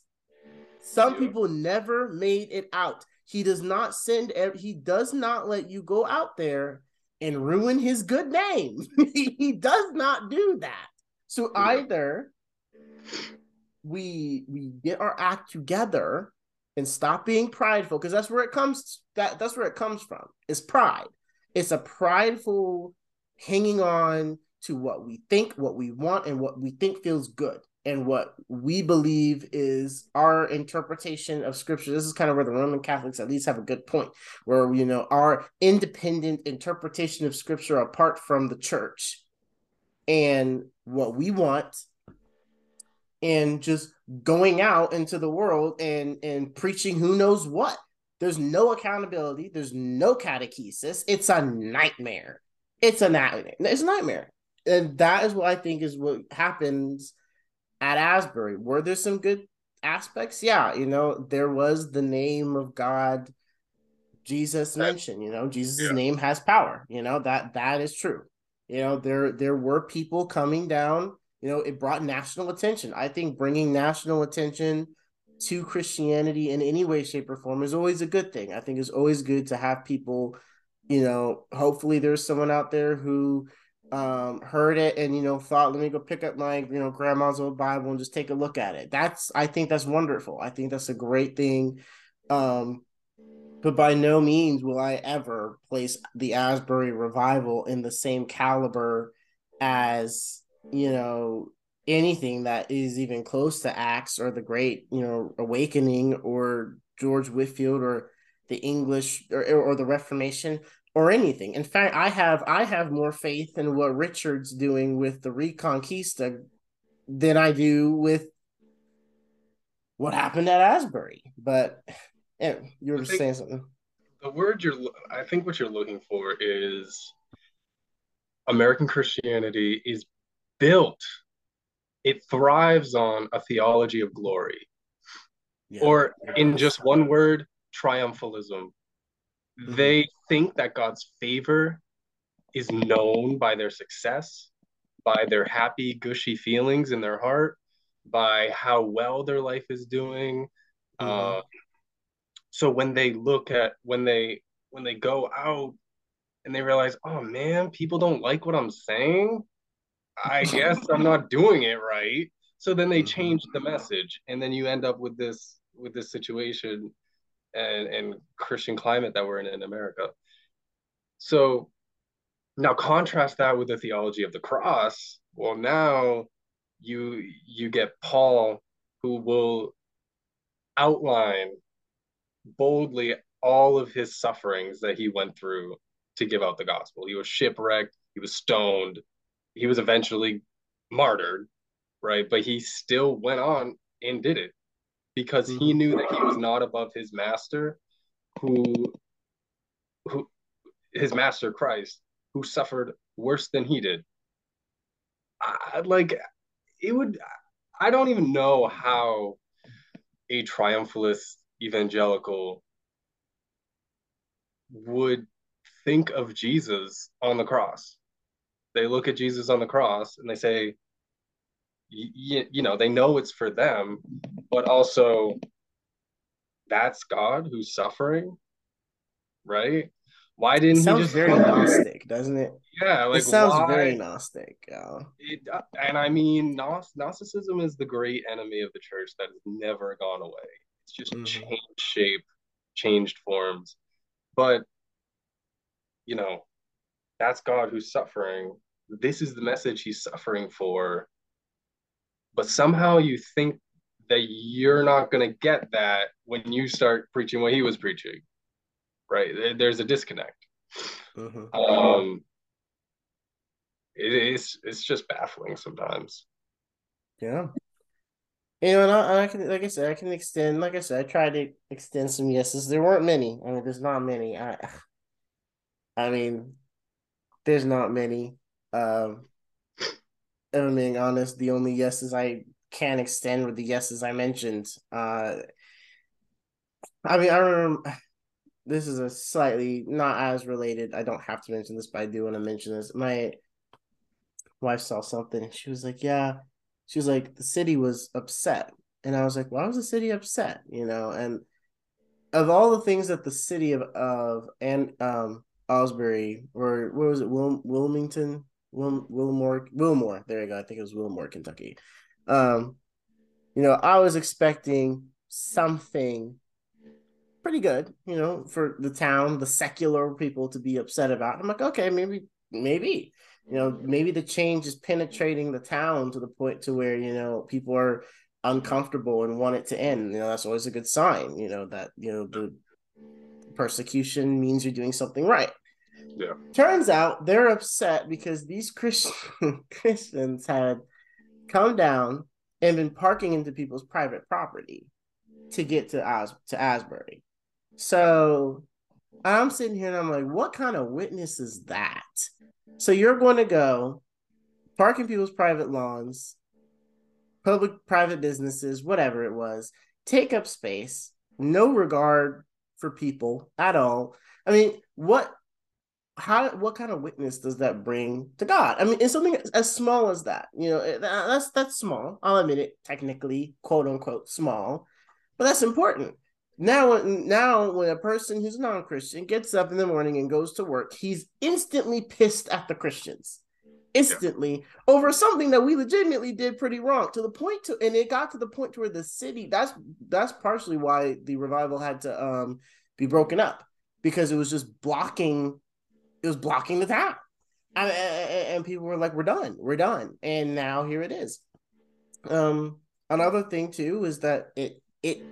Some yeah. people never made it out. He does not send. He does not let you go out there and ruin his good name. he does not do that. So either we we get our act together and stop being prideful because that's where it comes that that's where it comes from it's pride it's a prideful hanging on to what we think what we want and what we think feels good and what we believe is our interpretation of scripture. This is kind of where the roman catholics at least have a good point where you know our independent interpretation of scripture apart from the church and what we want and just going out into the world and and preaching who knows what. There's no accountability. There's no catechesis. It's a nightmare. It's a nightmare. It's a nightmare. And that is what i think is what happens at asbury were there some good aspects yeah you know there was the name of god jesus mentioned you know jesus' yeah. name has power you know that that is true you know there there were people coming down you know, it brought national attention. I think bringing national attention to Christianity in any way, shape, or form is always a good thing. I think it's always good to have people, you know, hopefully there's someone out there who um heard it and you know thought let me go pick up my you know grandma's old bible and just take a look at it. That's i think that's wonderful. I think that's a great thing. Um but by no means will i ever place the asbury revival in the same caliber as you know anything that is even close to Acts or the Great you know Awakening or George Whitefield or the English or, or the Reformation or anything. In fact, I have I have more faith in what Richard's doing with the Reconquista than I do with what happened at Asbury. But yeah, you were saying something. The word you're I think what you're looking for is American Christianity is built, it thrives on a theology of glory. Yeah. Or in just one word, triumphalism. Mm-hmm. They think that God's favor is known by their success, by their happy, gushy feelings in their heart, by how well their life is doing. Mm-hmm. Uh, so when they look at when they when they go out and they realize, oh man, people don't like what I'm saying, I guess I'm not doing it right. So then they mm-hmm. change the message, and then you end up with this with this situation and and Christian climate that we're in in America. So now contrast that with the theology of the cross. Well, now you you get Paul who will outline boldly all of his sufferings that he went through to give out the gospel. He was shipwrecked, he was stoned, he was eventually martyred, right? But he still went on and did it because he mm-hmm. knew that he was not above his master, who, who, his master Christ, who suffered worse than he did. I, like, it would. I don't even know how a triumphalist evangelical would think of Jesus on the cross they look at Jesus on the cross and they say, you, you know, they know it's for them, but also that's God who's suffering, right? Why didn't it sounds he just very gnostic, doesn't it? Yeah, like it sounds why? very gnostic. Yeah. It, and I mean, Gnosticism is the great enemy of the church that has never gone away. It's just mm-hmm. changed shape, changed forms, but you know, that's God who's suffering, this is the message he's suffering for but somehow you think that you're not going to get that when you start preaching what he was preaching right there's a disconnect mm-hmm. um it is it's just baffling sometimes. Yeah. You know, and I, I, can, like I said, I can extend. Like I said, I tried to extend some yeses. There weren't many. I mean, there's not many. I, I mean, there's not many. Um, I'm being honest, the only yeses I can extend were the yeses I mentioned. Uh, I mean, I remember this is a slightly not as related. I don't have to mention this, but I do want to mention this. My wife saw something she was like, Yeah, she was like, the city was upset. And I was like, why was the city upset? You know, and of all the things that the city of of and um Asbury or what was it, Wil- Wilmington, Wil- Wilmore, Wilmore. There you go. I think it was Wilmore, Kentucky. Um, you know, I was expecting something pretty good, you know, for the town, the secular people to be upset about. I'm like, okay, maybe, maybe you know maybe the change is penetrating the town to the point to where you know people are uncomfortable and want it to end you know that's always a good sign you know that you know the persecution means you're doing something right yeah. Turns out they're upset because these christian christians had come down and been parking into people's private property to get to As- to asbury. So i'm sitting here and i'm like what kind of witness is that? So you're going to go parking people's private lawns, public private businesses, whatever it was, take up space, no regard for people at all. I mean, what how what kind of witness does that bring to God? I mean, it's something as small as that. You know, that's that's small. I'll admit it, technically, quote unquote, small, but that's important. Now, now when a person who's non-Christian gets up in the morning and goes to work, he's instantly pissed at the Christians. Instantly yeah. over something that we legitimately did pretty wrong to the point to and it got to the point to where the city that's that's partially why the revival had to um be broken up because it was just blocking it was blocking the town. and, and people were like, "We're done, we're done," and now here it is. Um, another thing too is that it it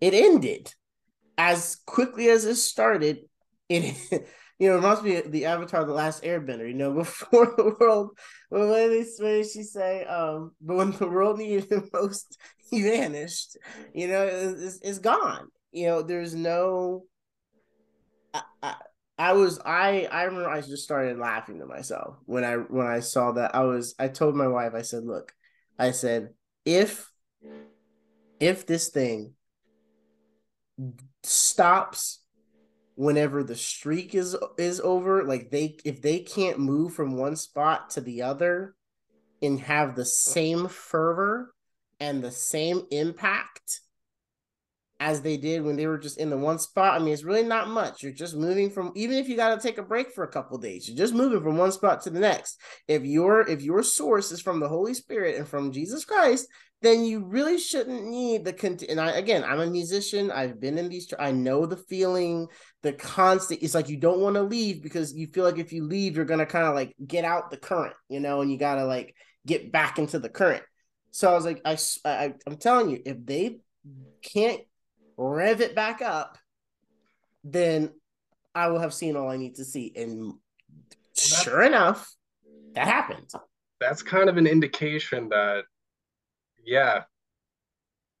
it ended as quickly as it started. It you know, it must be the Avatar: The Last Airbender. You know, before the world, what did, what she say? Um, but when the world needed him most, he vanished. You know, it's, it's gone. You know, there's no. I, I, I was I I remember I just started laughing to myself when I when I saw that. I was I told my wife I said look I said if if this thing stops whenever the streak is is over like they if they can't move from one spot to the other and have the same fervor and the same impact as they did when they were just in the one spot. I mean, it's really not much. You're just moving from even if you got to take a break for a couple days, you're just moving from one spot to the next. If your if your source is from the Holy Spirit and from Jesus Christ, then you really shouldn't need the and I again, I'm a musician. I've been in these I know the feeling, the constant it's like you don't want to leave because you feel like if you leave you're going to kind of like get out the current, you know, and you got to like get back into the current. So I was like I, I I'm telling you if they can't rev it back up, then I will have seen all I need to see. And sure enough, that happened. That's kind of an indication that yeah,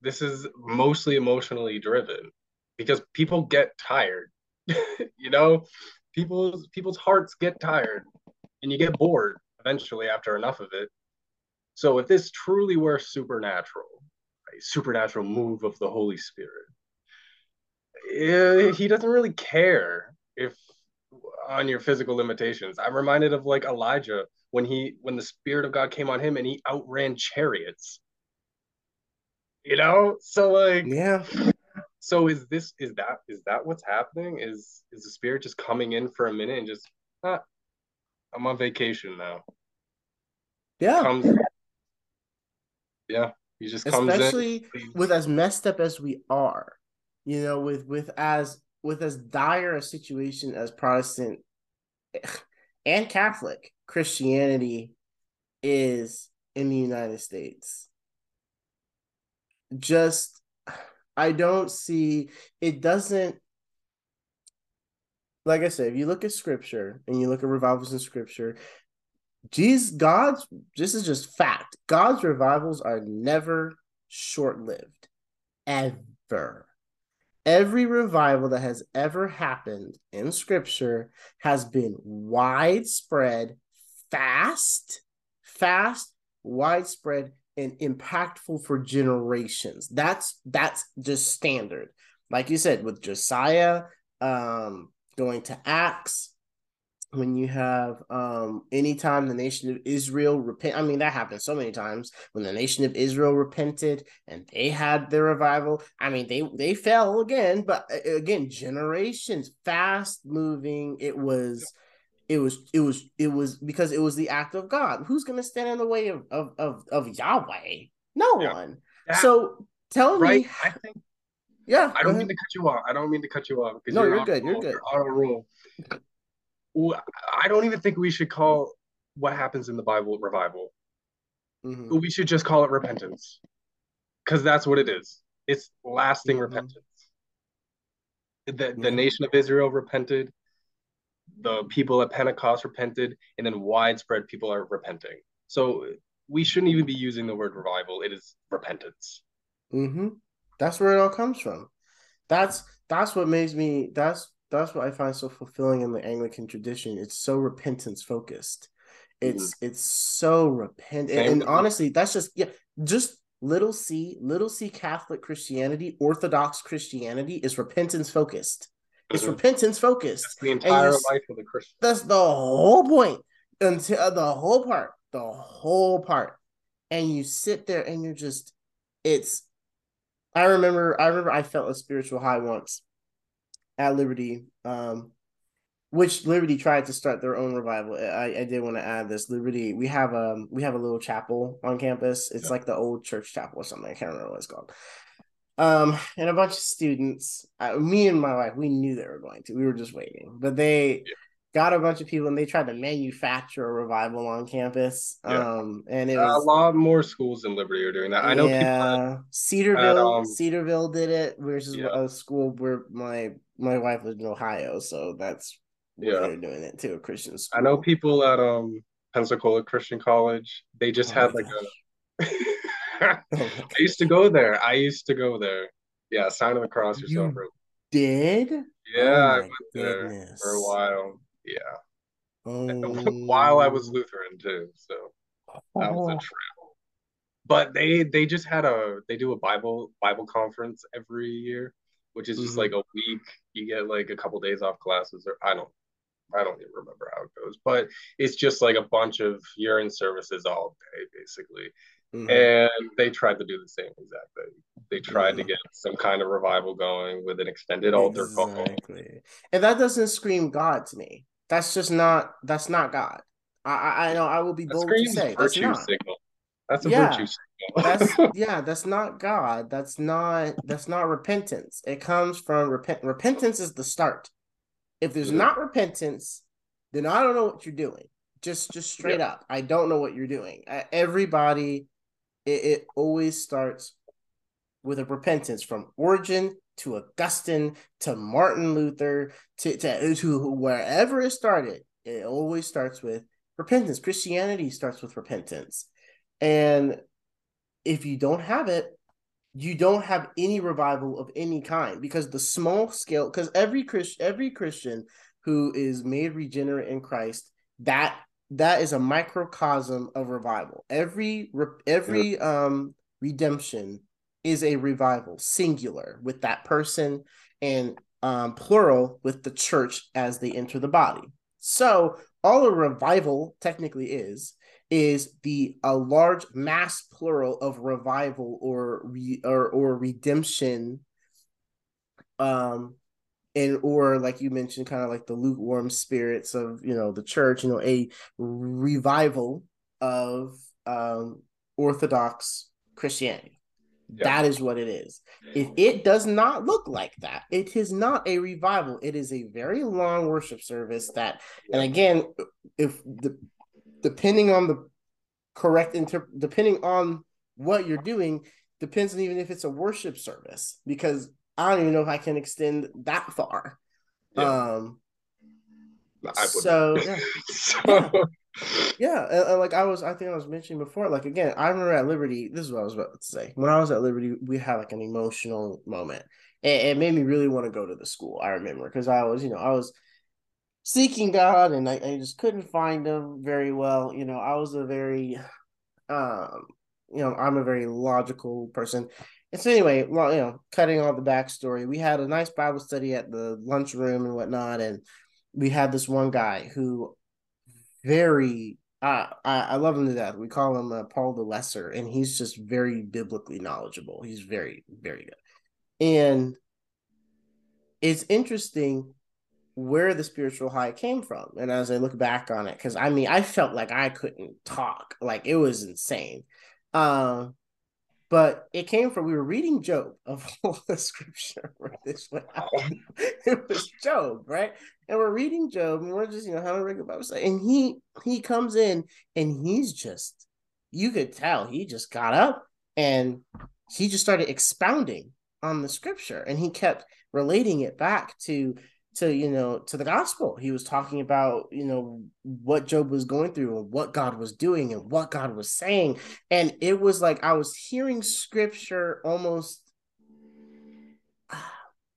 this is mostly emotionally driven because people get tired. you know, people's people's hearts get tired and you get bored eventually after enough of it. So if this truly were supernatural, a supernatural move of the Holy Spirit, eh, he doesn't really care if on your physical limitations. I'm reminded of like Elijah when he when the spirit of God came on him and he outran chariots. You know? So like yeah. so is this is that is that what's happening? Is is the spirit just coming in for a minute and just ah, i'm on vacation now. Yeah. comes, yeah. He just comes especially in. with as messed up as we are you know with with as with as dire a situation as protestant and catholic christianity is in the united states just I don't see it doesn't like I said, if you look at scripture and you look at revivals in scripture, Jesus, God's this is just fact. God's revivals are never short-lived. Ever. Every revival that has ever happened in scripture has been widespread, fast, fast, widespread, and impactful for generations. That's that's just standard. Like you said, with Josiah, um, going to Acts, when you have um anytime the nation of Israel repent I mean that happened so many times when the nation of Israel repented and they had their revival I mean they they fell again but again generations fast moving it was it was it was it was because it was the act of God. Who's going to stand in the way of of of, of Yahweh? No yeah. one. That, so tell right? me I think yeah I don't mean to cut you off. I don't mean to cut you off no you're, you're good you're good. on a roll I don't even think we should call what happens in the Bible revival. Mm-hmm. We should just call it repentance because that's what it is. It's lasting mm-hmm. repentance. The, the mm-hmm. nation of Israel repented, the people at Pentecost repented, and then widespread people are repenting. So we shouldn't even be using the word revival. It is repentance. Mm-hmm. That's where it all comes from. That's that's what makes me. That's that's what I find so fulfilling in the Anglican tradition. It's so repentance focused. It's mm. it's so repent and, and honestly, that's just yeah, just little c little c Catholic Christianity, Orthodox Christianity is repentance focused. It's mm-hmm. repentance focused. That's the entire life of the Christian. That's the whole point. Until uh, the whole part, the whole part, and you sit there and you're just, it's. I remember, I remember, I felt a spiritual high once at Liberty, um, which Liberty tried to start their own revival. I, I did want to add this. Liberty, we have um we have a little chapel on campus. It's yeah. like the old church chapel or something. I can't remember what it's called. Um, and a bunch of students, uh, me and my wife, we knew they were going to. We were just waiting, but they yeah. Got a bunch of people and they tried to manufacture a revival on campus. Yeah. Um, and it was a lot more schools in Liberty are doing that. I know yeah. Cedarville, um, Cedarville did it, which is yeah. a school where my my wife lives in Ohio, so that's yeah they're doing it too. A Christian school. I know people at um Pensacola Christian College. They just oh had like gosh. a. I used to go there. I used to go there. Yeah, sign of the cross yourself. You did? Yeah, oh I went goodness. there for a while. Yeah. Oh. while I was Lutheran too, so that was a oh. trip. But they they just had a they do a Bible Bible conference every year which is just mm-hmm. like a week. You get like a couple days off classes, or I don't, I don't even remember how it goes, but it's just like a bunch of urine services all day, basically. Mm-hmm. And they tried to do the same exact thing. They tried mm-hmm. to get some kind of revival going with an extended altar exactly. And that doesn't scream God to me. That's just not. That's not God. I I know I will be bold to say that's not. Signal. That's a yeah. virtue that's yeah, that's not God. That's not that's not repentance. It comes from repent. Repentance is the start. If there's mm-hmm. not repentance, then I don't know what you're doing. Just just straight yeah. up, I don't know what you're doing. everybody, it, it always starts with a repentance from Origen to Augustine to Martin Luther to, to, to wherever it started. It always starts with repentance. Christianity starts with repentance. And if you don't have it, you don't have any revival of any kind because the small scale because every Christ every Christian who is made regenerate in Christ that that is a microcosm of revival. Every every um redemption is a revival, singular with that person and um, plural with the church as they enter the body. So all a revival technically is is the a large mass plural of revival or re, or or redemption um and or like you mentioned kind of like the lukewarm spirits of you know the church you know a revival of um orthodox christianity that is what it is. If it does not look like that it is not a revival. It is a very long worship service that and again if the depending on the correct inter depending on what you're doing depends on even if it's a worship service because I don't even know if I can extend that far. Um I so, yeah. so yeah. Like I was, I think I was mentioning before. Like again, I remember at Liberty. This is what I was about to say. When I was at Liberty, we had like an emotional moment. It, it made me really want to go to the school. I remember because I was, you know, I was seeking God and I, I just couldn't find him very well. You know, I was a very, um, you know, I'm a very logical person. And so anyway, well, you know, cutting all the backstory, we had a nice Bible study at the lunchroom and whatnot, and we had this one guy who very I, I love him to death. We call him uh, Paul the Lesser, and he's just very biblically knowledgeable. He's very, very good. And it's interesting where the spiritual high came from. And as I look back on it, because I mean, I felt like I couldn't talk, like it was insane. Um, but it came from we were reading Job of all the scripture where this went out. Oh. it was Job, right? And we're reading Job, and we're just you know having a regular Bible study, and he he comes in and he's just you could tell he just got up and he just started expounding on the scripture, and he kept relating it back to to you know to the gospel he was talking about you know what job was going through and what god was doing and what god was saying and it was like i was hearing scripture almost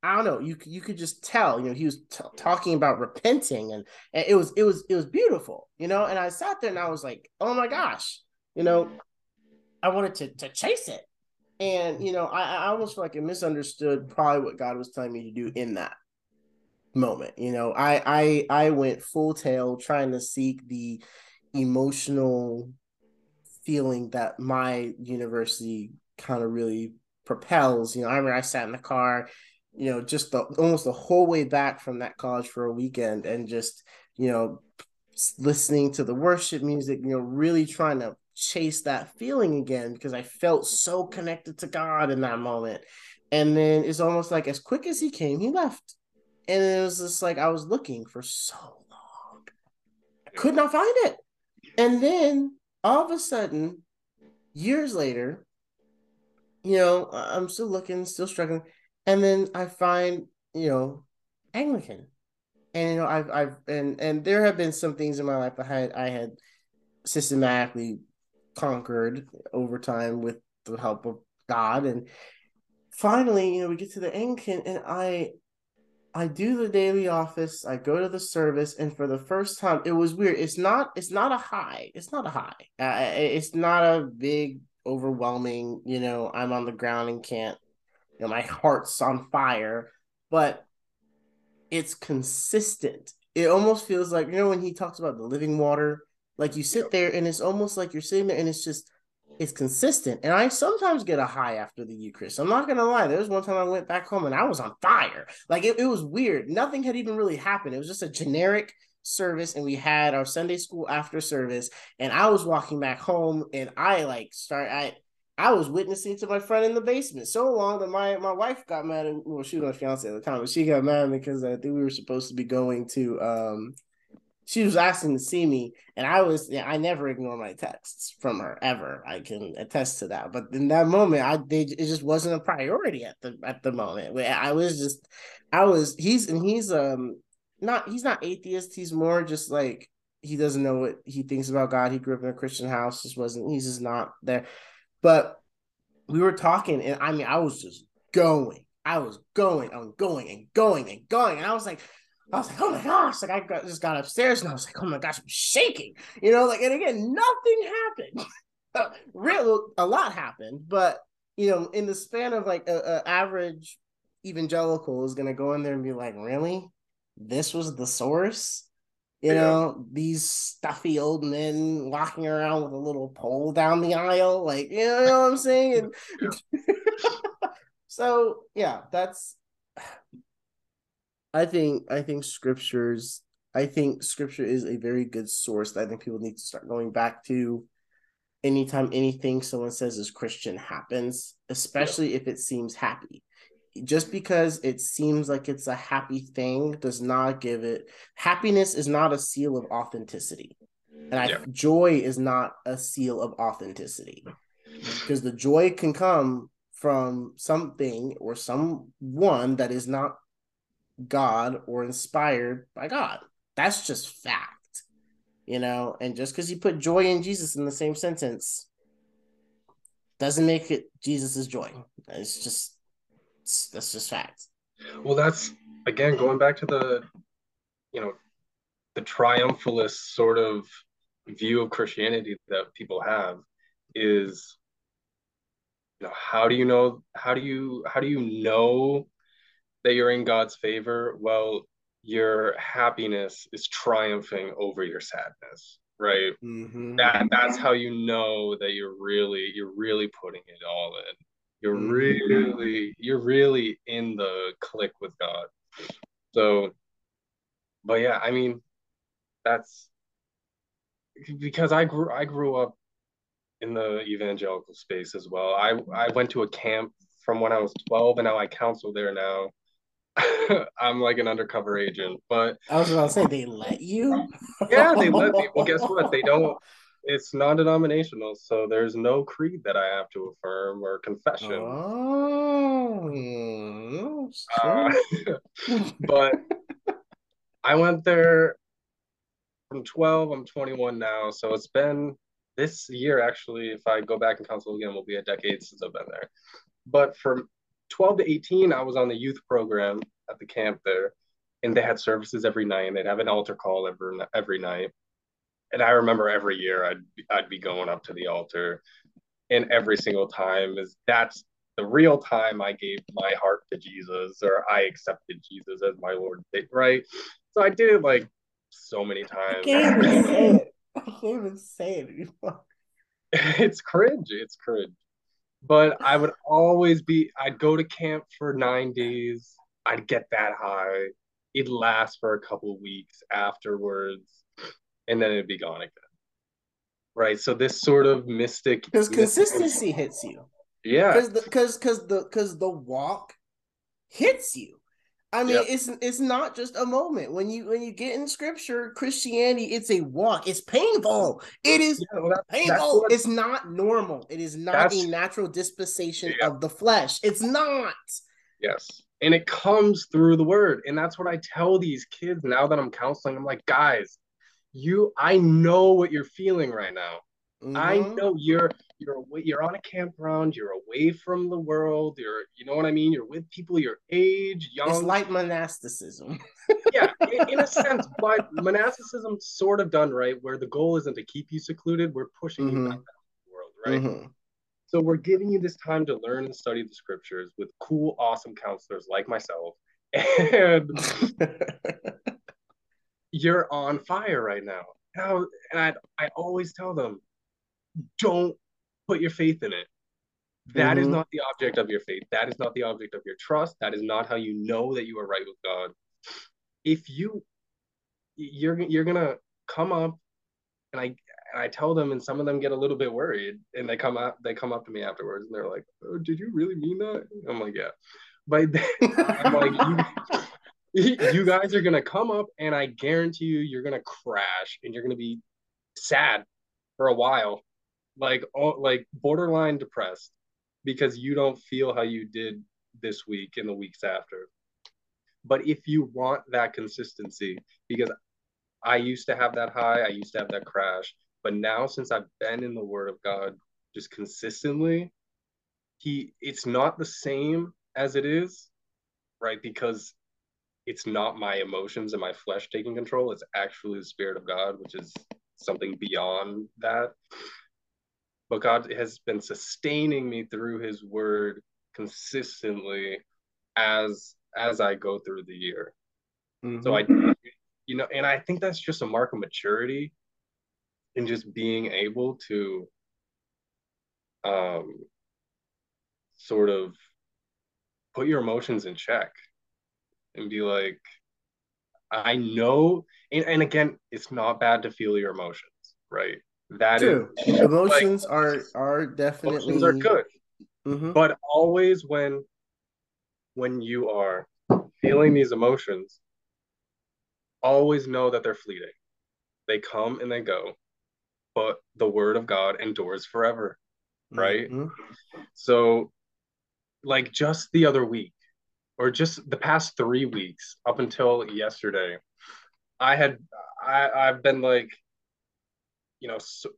I don't know. You you could just tell. You know, he was t- talking about repenting, and, and it was it was it was beautiful. You know, and I sat there and I was like, oh my gosh, you know, I wanted to to chase it, and you know, I I almost feel like I misunderstood probably what God was telling me to do in that moment. You know, I I I went full tail trying to seek the emotional feeling that my university kind of really propels. You know, I remember I sat in the car, you know, just the almost the whole way back from that college for a weekend and just, you know, listening to the worship music, you know, really trying to chase that feeling again because I felt so connected to God in that moment. And then it's almost like as quick as he came, he left and it was just like I was looking for so long. I could not find it. And then all of a sudden, years later, you know, I'm still looking, still struggling. And then I find, you know, Anglican. And you know, I've I've and and there have been some things in my life I had I had systematically conquered over time with the help of God. And finally, you know, we get to the Anglican and I I do the daily office. I go to the service, and for the first time, it was weird. It's not. It's not a high. It's not a high. Uh, it's not a big, overwhelming. You know, I'm on the ground and can't. You know, my heart's on fire, but it's consistent. It almost feels like you know when he talks about the living water. Like you sit there, and it's almost like you're sitting there, and it's just it's consistent. And I sometimes get a high after the Eucharist. I'm not gonna lie. There was one time I went back home and I was on fire. Like it, it was weird. Nothing had even really happened. It was just a generic service and we had our Sunday school after service. And I was walking back home and I like start I I was witnessing to my friend in the basement so long that my my wife got mad at well, she was my fiance at the time, but she got mad because I think we were supposed to be going to um she was asking to see me, and I was I never ignore my texts from her ever. I can attest to that. But in that moment, I they, it just wasn't a priority at the at the moment. I was just I was he's and he's um not he's not atheist. He's more just like he doesn't know what he thinks about God. He grew up in a Christian house. Just wasn't he's just not there. But we were talking, and I mean I was just going. I was going and going and going and going, and I was like I was like, oh my gosh, like I got, just got upstairs and I was like, oh my gosh, I'm shaking, you know, like, and again, nothing happened. Uh, real, a lot happened, but you know, in the span of like a, a average evangelical is gonna go in there and be like, really, this was the source. You yeah. know, these stuffy old men walking around with a little pole down the aisle, like you know, what I'm saying. And so yeah, that's I think I think scriptures I think scripture is a very good source that I think people need to start going back to anytime anything someone says is Christian happens, especially yeah. if it seems happy. Just because it seems like it's a happy thing does not give it happiness is not a seal of authenticity. And I yeah. joy is not a seal of authenticity. Because the joy can come from something or someone that is not God or inspired by God. That's just fact. you know, and just because you put joy in Jesus in the same sentence doesn't make it Jesus's joy. It's just it's, that's just fact. Well, that's again going back to the you know the triumphalist sort of view of Christianity that people have is you know how do you know how do you how do you know that you're in God's favor? Well, your happiness is triumphing over your sadness, right? Mm-hmm. That that's how you know that you're really you're really putting it all in. You're mm-hmm. really you're really in the click with God. So, but yeah, I mean, that's because I grew I grew up in the evangelical space as well. I I went to a camp from when I was 12 and now I counsel there now. I'm like an undercover agent, but I was about to say they let you. yeah, they let me. Well, guess what? They don't. It's non-denominational, so there's no creed that I have to affirm or confession. Oh, uh, but I went there from 12. I'm 21 now, so it's been this year actually. If I go back and counsel again, will be a decade since I've been there. But from 12 to 18, I was on the youth program at the camp there, and they had services every night, and they'd have an altar call every every night. And I remember every year I'd I'd be going up to the altar, and every single time is that's the real time I gave my heart to Jesus or I accepted Jesus as my Lord, right? So I did it like so many times. I can't even say it. I can't even say it anymore. it's cringe. It's cringe but I would always be, I'd go to camp for nine days. I'd get that high. It'd last for a couple weeks afterwards, and then it'd be gone again. Right. So this sort of mystic because consistency hits you. Yeah. Because because because the because the walk hits you. I mean, yep. it's it's not just a moment. When you when you get in scripture, Christianity, it's a walk. It's painful. It is yeah, well, that, painful. It's not normal. It is not a natural dispensation yeah. of the flesh. It's not. Yes. And it comes through the word. And that's what I tell these kids now that I'm counseling. I'm like, guys, you I know what you're feeling right now. Mm-hmm. I know you're you're away, you're on a campground, you're away from the world, you're you know what I mean, you're with people your age, young. It's like monasticism. yeah, in, in, a sense, but monasticism sort of done right, where the goal isn't to keep you secluded, we're pushing mm-hmm. you back out of the world, right? Mm-hmm. So we're giving you this time to learn and study the scriptures with cool, awesome counselors like myself, and you're on fire right now. And I, and I, I always tell them, don't put your faith in it. That mm-hmm. is not the object of your faith. That is not the object of your trust. That is not how you know that you are right with God. If you you're you're gonna come up and I and I tell them and some of them get a little bit worried and they come up they come up to me afterwards and they're like, oh, did you really mean that? I'm like, yeah. But I'm like, you, you guys are gonna come up and I guarantee you you're gonna crash and you're gonna be sad for a while like oh, like borderline depressed because you don't feel how you did this week and the weeks after. But if you want that consistency, because I used to have that high, I used to have that crash, but now since I've been in the Word of God just consistently, he it's not the same as it is, right? Because it's not my emotions and my flesh taking control. It's actually the Spirit of God, which is something beyond that but God has been sustaining me through his word consistently as as I go through the year. Mm-hmm. So I you know, and I think that's just a mark of maturity in just being able to um sort of put your emotions in check and be like I know and, and again it's not bad to feel your emotions, right? That True. Is, emotions like, are are definitely emotions are good, mm-hmm. but always when when you are feeling these emotions, always know that they're fleeting. They come and they go, but the word of God endures forever, right? Mm-hmm. So, like just the other week, or just the past three weeks up until yesterday, I had I I've been like you know, so,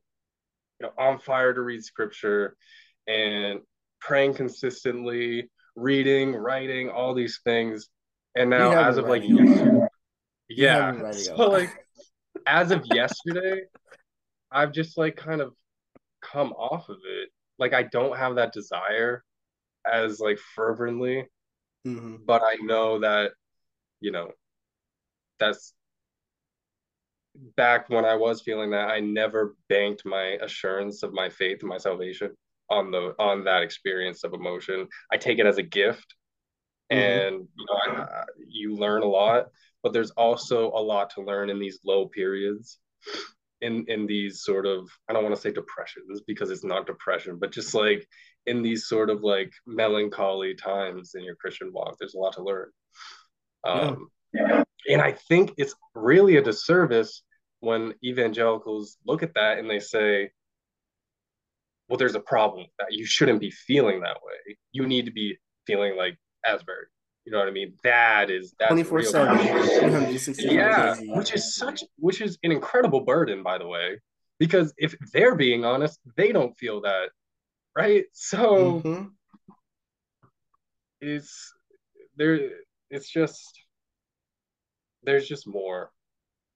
you know, on fire to read scripture and praying consistently, reading, writing, all these things. And now, as of like yesterday, yeah, so like as of yesterday, I've just like kind of come off of it. Like I don't have that desire as like fervently, mm-hmm. but I know that you know that's back when I was feeling that I never banked my assurance of my faith and my salvation on the on that experience of emotion. I take it as a gift, mm-hmm. and you know I, you learn a lot, but there's also a lot to learn in these low periods. In, in these sort of I don't want to say depressions because it's not depression, but just like in these sort of like melancholy times in your Christian walk, there's a lot to learn. Um, yeah. And I think it's really a disservice when evangelicals look at that and they say, well, there's a problem with that. You shouldn't be feeling that way. You need to be feeling like Asbury. You know what I mean? That is that's 24 7. Yeah, which is such which is an incredible burden, by the way. Because if they're being honest, they don't feel that, right? So mm-hmm. it's there it's just there's just more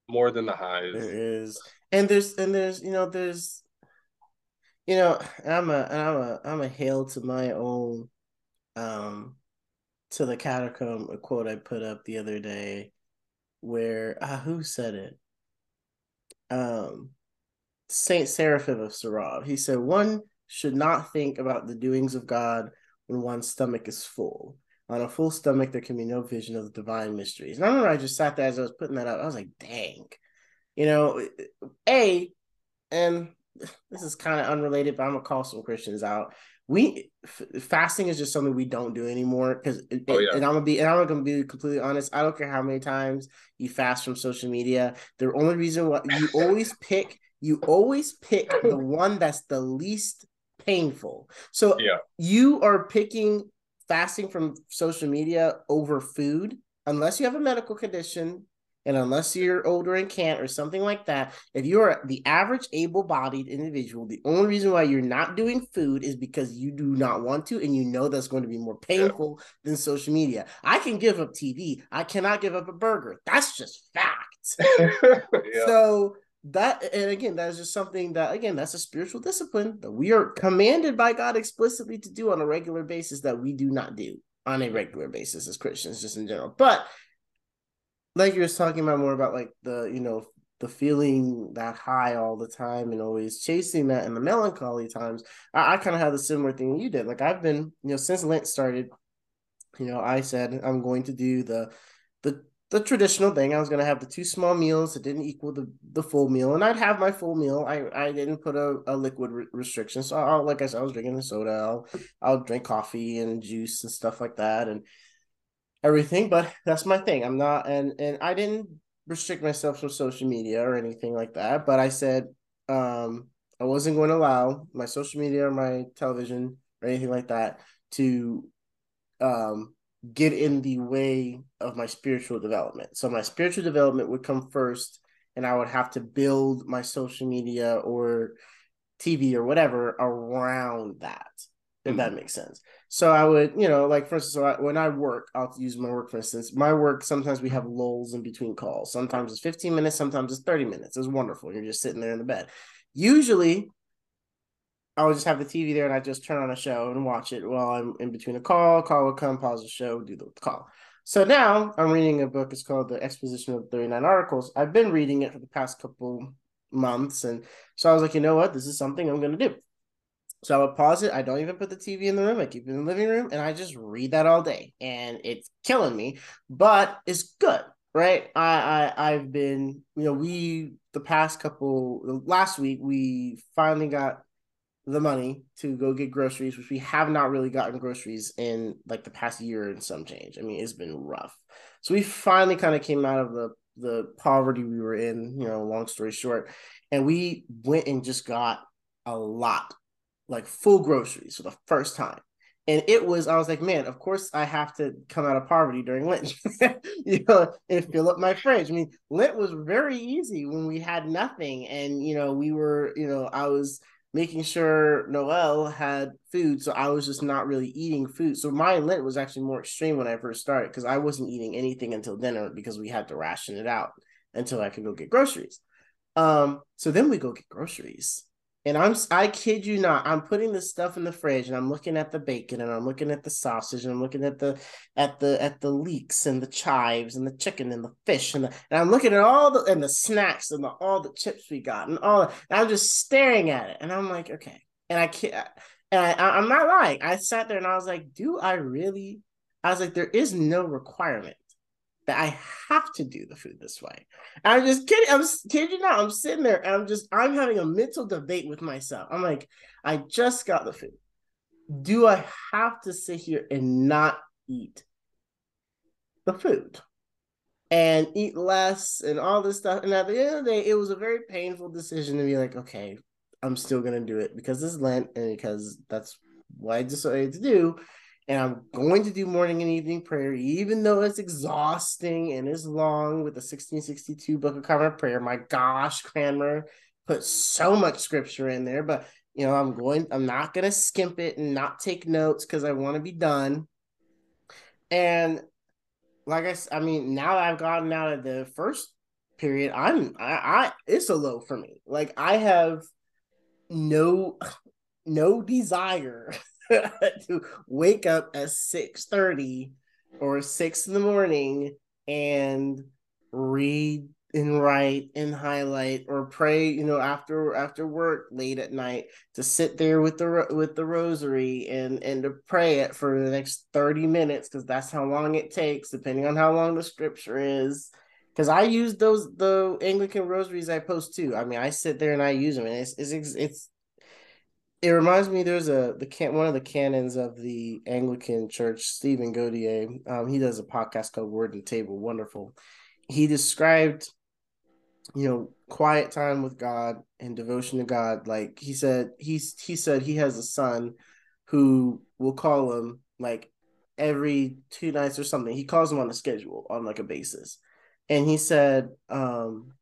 more than the highs. There is. And there's and there's you know there's you know i'm a i'm a i'm a hail to my own um to the catacomb a quote i put up the other day where ah, who said it? Um saint seraphim of sarov he said one should not think about the doings of god when one's stomach is full on a full stomach, there can be no vision of the divine mysteries. And I remember I just sat there as I was putting that up. I was like, dang, you know, A, and this is kind of unrelated, but I'm gonna call some Christians out. We f- fasting is just something we don't do anymore because, oh, yeah. and I'm gonna be, and I'm gonna be completely honest. I don't care how many times you fast from social media. The only reason why you always pick, you always pick the one that's the least painful. So yeah. you are picking fasting from social media over food, unless you have a medical condition and unless you're older and can't or something like that, if you're the average able bodied individual, the only reason why you're not doing food is because you do not want to and you know that's going to be more painful yeah. than social media. I can give up TV, I cannot give up a burger. That's just fact. yeah. So that and again that is just something that again that's a spiritual discipline that we are commanded by god explicitly to do on a regular basis that we do not do on a regular basis as christians just in general. But like you was talking about more about like the you know the feeling that high all the time and always chasing that and the melancholy times i, I kind of had the similar thing you did. Like i've been you know since lent started you know i said i'm going to do the the the traditional thing. I was gonna have the two small meals that didn't equal the, the full meal, and I'd have my full meal. I, I didn't put a, a liquid re- restriction, so I'll, like I said, I was drinking the soda. I'll I'll drink coffee and juice and stuff like that and everything. But that's my thing. I'm not and and I didn't restrict myself from social media or anything like that. But I said um I wasn't going to allow my social media or my television or anything like that to um get in the way of my spiritual development. So my spiritual development would come first, and I would have to build my social media or TV or whatever around that, if mm-hmm. that makes sense. So I would, you know, like for instance, so I, when I work, I'll use my work for instance. My work sometimes we have lulls in between calls. Sometimes it's 15 minutes, sometimes it's 30 minutes. It's wonderful. You're just sitting there in the bed. Usually I would just have the TV there and I just turn on a show and watch it while I'm in between a call. Call would come, pause the show, do the call. So now I'm reading a book. It's called The Exposition of 39 Articles. I've been reading it for the past couple months. And so I was like, you know what? This is something I'm going to do. So I would pause it. I don't even put the TV in the room. I keep it in the living room and I just read that all day. And it's killing me, but it's good. Right. I, I I've been, you know, we the past couple last week we finally got the money to go get groceries, which we have not really gotten groceries in like the past year and some change. I mean, it's been rough. So we finally kind of came out of the the poverty we were in, you know, long story short. And we went and just got a lot, like full groceries for the first time. and it was i was like man of course i have to come out of poverty during lent you know and fill up my fridge i mean lent was very easy when we had nothing and you know we were you know i was making sure noel had food so i was just not really eating food. So my lent was actually more extreme when i first started because i wasn't eating anything until dinner because we had to ration it out until i could go get groceries. Um so then we go get groceries and I'm I kid you not, I'm putting this stuff in the fridge and I'm looking at the bacon and I'm looking at the sausage and I'm looking at the at the at the leeks and the chives and the chicken and the fish and the, and I'm looking at all the and the snacks and the, all the chips we got and all and I'm just staring at it and I'm like, okay. And I can't and I, I'm not lying. I sat there and I was like, do I really? I was like, there is no requirement that I have to do the food this way. I'm just kidding. I'm kidding not. I'm sitting there and I'm just I'm having a mental debate with myself. I'm like, I just got the food. Do I have to sit here and not eat the food? And eat less and all this stuff. And at the end of the day, it was a very painful decision to be like, okay, I'm still gonna do it because this is Lent and because that's what I decided to do and I'm going to do morning and evening prayer, even though it's exhausting and it's long with the 1662 Book of Common Prayer. My gosh, Cranmer put so much scripture in there, but you know, I'm going, I'm not going to skimp it and not take notes because I want to be done. And like I, said, I mean, now that I've gotten out of the first period, I'm, I, I, it's a low for me. Like I have no, no desire to wake up at 6 30 or 6 in the morning and read and write and highlight or pray you know after after work late at night to sit there with the with the rosary and and to pray it for the next 30 minutes because that's how long it takes depending on how long the scripture is. Because i use those the anglican rosaries i post too. I mean i sit there and i use them and it's it's it's it reminds me there's a the can one of the canons of the Anglican Church, Stephen Gaudier. Um, he does a podcast called Word and Table. Wonderful. He described, you know, quiet time with God and devotion to God. Like he said, he's he said he has a son who will call him like every two nights or something. He calls him on a schedule on like a basis. And he said, um,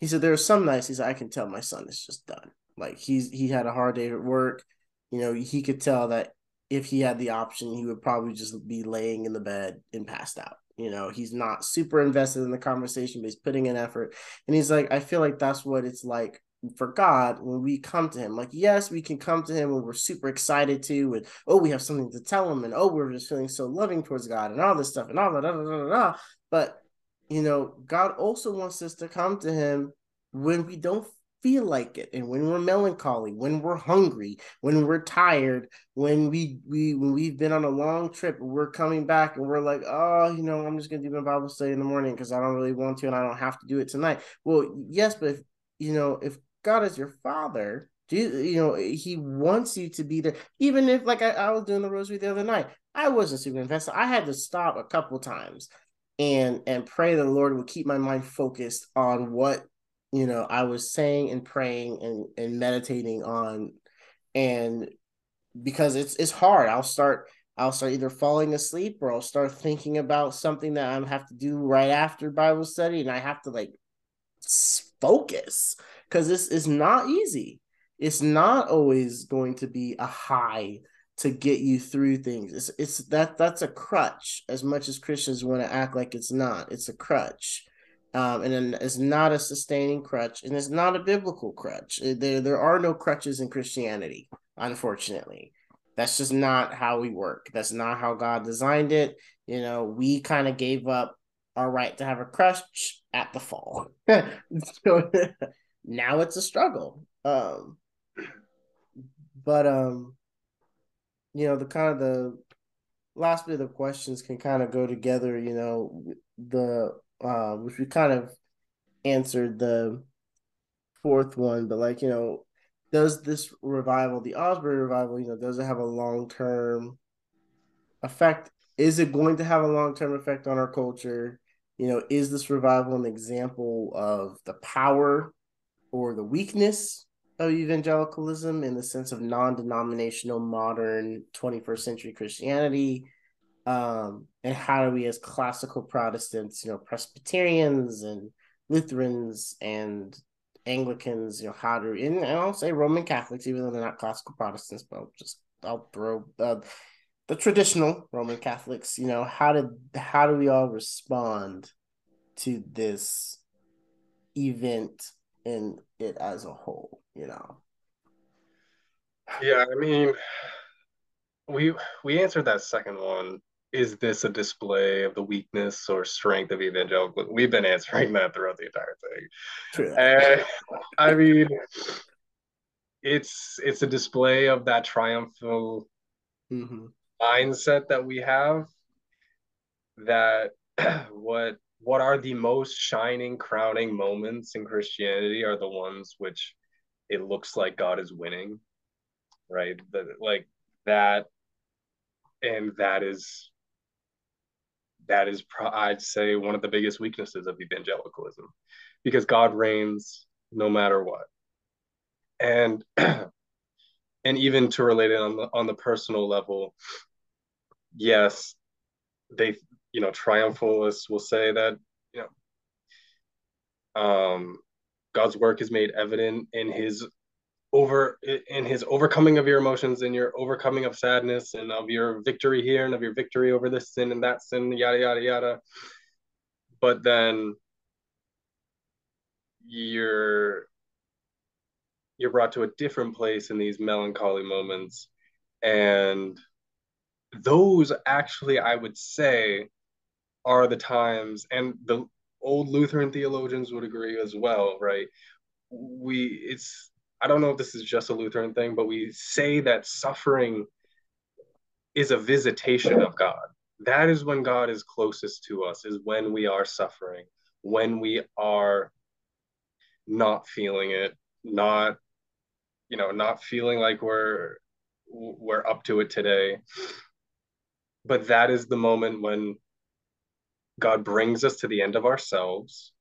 he said there are some nights he said I can tell my son is just done like he's he had a hard day at work. You know, he could tell that if he had the option, he would probably just be laying in the bed and passed out. You know, he's not super invested in the conversation, but he's putting in effort. And he's like, I feel like that's what it's like for God when we come to Him. Like, yes, we can come to Him when we're super excited to, and oh, we have something to tell Him, and oh, we're just feeling so loving towards God, and all this stuff, and all that. Da, da, da, da. But you know, God also wants us to come to Him when we don't feel like it. And when we're melancholy when we're hungry when we're tired when we we when we've been on a long trip we're coming back and we're like oh you know i'm just gonna do my bible study in the morning because i don't really want to and i don't have to do it tonight. Well yes but if you know if god is your father do you know he wants you to be there. Even if like I, I was doing the rosary the other night i wasn't super invested i had to stop a couple times and and pray the lord would keep my mind focused on what you know i was saying and praying and and meditating on and because it's it's hard i'll start i'll start either falling asleep or i'll start thinking about something that i have to do right after bible study and i have to like focus because this is not easy. It's not always going to be a high to get you through things. It's it's that that's a crutch as much as christians want to act like it's not it's a crutch um, and it's not a sustaining crutch, and it's not a biblical crutch. There, there are no crutches in Christianity, unfortunately. That's just not how we work. That's not how God designed it. You know, we kind of gave up our right to have a crutch at the fall. so now it's a struggle. Um, but um, you know, the kind of the last bit of questions can kind of go together. You know, the uh, which we kind of answered the fourth one, but like, you know, does this revival, the Asbury revival, you know, does it have a long term effect? Is it going to have a long term effect on our culture? You know, is this revival an example of the power or the weakness of evangelicalism in the sense of non-denominational modern 21st century Christianity? Um, and how do we as classical Protestants, you know, Presbyterians and Lutherans and Anglicans, you know, how do and, I'll say Roman Catholics, even though they're not classical Protestants, but I'll just I'll throw uh, the traditional Roman Catholics, you know, how did how do we all respond to this event and it as a whole, you know? Yeah, I mean, we we answered that second one. Is this a display of the weakness or strength of evangelical? We've been answering that throughout the entire thing. True. And, I mean, it's it's a display of that triumphal mm-hmm. mindset that we have. That what what are the most shining crowning moments in Christianity are the ones which it looks like God is winning, right? The, like that, and that is that is I'd say one of the biggest weaknesses of evangelicalism, because God reigns no matter what, and and even to relate it on the on the personal level, yes, they you know, triumphalists will say that, you know, um, God's work is made evident in his over in his overcoming of your emotions and your overcoming of sadness and of your victory here and of your victory over this sin and that sin, yada yada yada. But then you're you're brought to a different place in these melancholy moments and those actually i would say are the times, and the old Lutheran theologians would agree as well, right? We, it's, I don't know if this is just a Lutheran thing, but we say that suffering is a visitation of God. That is when God is closest to us, is when we are suffering, when we are not feeling it, not, you know, not feeling like we're we're up to it today. But that is the moment when God brings us to the end of ourselves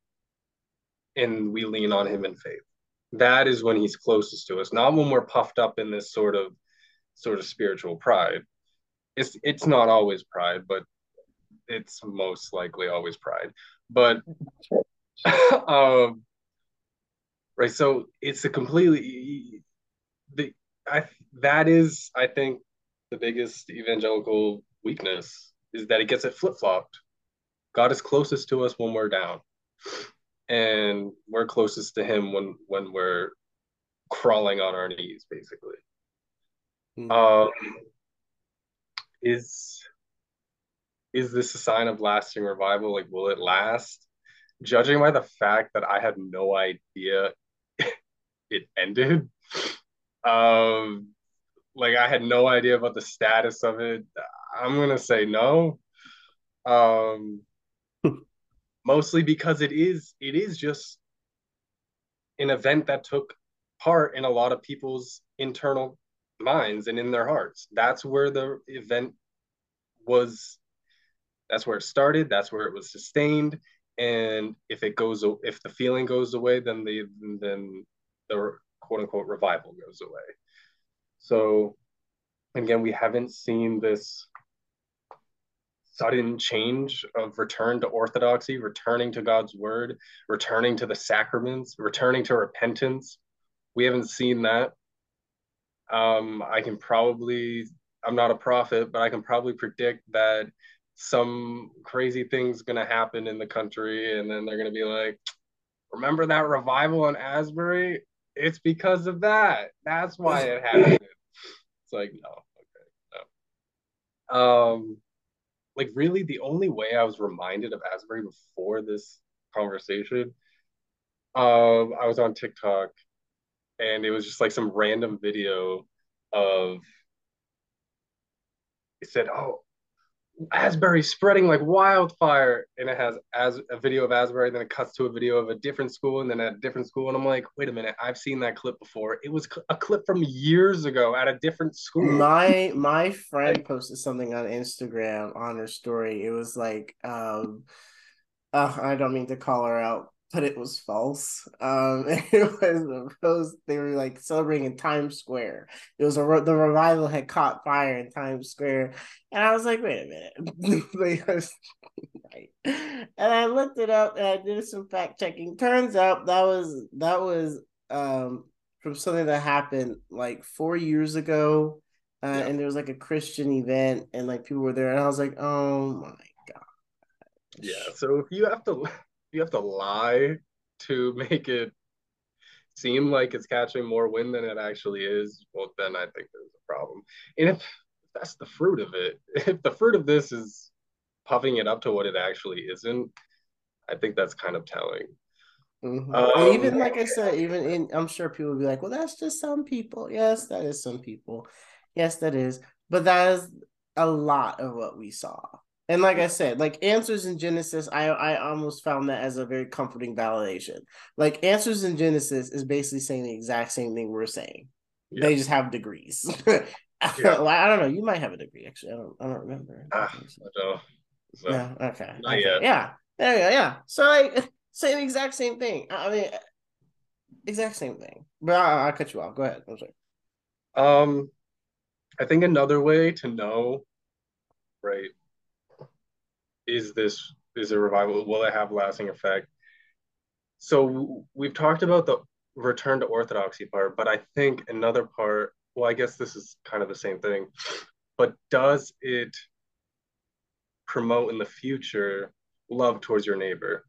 and we lean on him in faith. That is when he's closest to us, not when we're puffed up in this sort of sort of spiritual pride. It's it's not always pride, but it's most likely always pride. But um right, so it's a completely the I that is I think the biggest evangelical weakness is that it gets it flip-flopped God is closest to us when we're down, and we're closest to Him when when we're crawling on our knees, basically. Mm-hmm. Um, is is this a sign of lasting revival? Like, will it last? Judging by the fact that I had no idea it ended, um, like I had no idea about the status of it. I'm gonna say no. Um, mostly because it is it is just an event that took part in a lot of people's internal minds and in their hearts. That's where the event was that's where it started, that's where it was sustained and if it goes if the feeling goes away then the then the quote unquote revival goes away. So again, we haven't seen this sudden change of return to orthodoxy, returning to God's word, returning to the sacraments, returning to repentance. We haven't seen that. Um, I can probably, I'm not a prophet, but I can probably predict that some crazy thing's going to happen in the country. And then they're going to be like, remember that revival in Asbury? It's because of that. That's why it happened. It's like, no, okay, no. Um, like really the only way I was reminded of Asbury before this conversation, um, I was on TikTok and it was just like some random video of it said, Oh, Asbury spreading like wildfire, and it has as a video of Asbury, then it cuts to a video of a different school, and then a different school, and I'm like, wait a minute, I've seen that clip before. It was a clip from years ago at a different school. My my friend posted something on Instagram on her story. It was like, um, uh, I don't mean to call her out, but it was false. Um, it was those they were like celebrating in Times Square. It was a the revival had caught fire in Times Square, and I was like, wait a minute, right? And I looked it up and I did some fact checking. Turns out that was that was um from something that happened like four years ago. Uh, yeah. and there was like a Christian event, and like people were there, and I was like, "Oh my god!" Yeah. So if you have to you have to lie to make it seem like it's catching more wind than it actually is, well, then I think there's a problem. And if that's the fruit of it, if the fruit of this is puffing it up to what it actually isn't, I think that's kind of telling. Mm-hmm. Um, even like I said, even in, I'm sure people will be like, well, that's just some people. Yes, that is some people. Yes, that is. But that is a lot of what we saw. And like I said, like answers in Genesis, I I almost found that as a very comforting validation. Like answers in Genesis is basically saying the exact same thing we're saying. Yeah. They just have degrees. yeah. I don't know. You might have a degree actually. I don't. I don't remember. Ah, I don't. So, yeah. Okay. Not okay. yet. Yeah. There you go. Yeah. So like the exact same thing. I mean, exact same thing. But I, will cut you off. Go ahead. I'm sorry. Um, I think another way to know, right, is this is a revival? Will it have lasting effect? So we've talked about the return to orthodoxy part, but I think another part, well, I guess this is kind of the same thing, but does it promote in the future love towards your neighbor?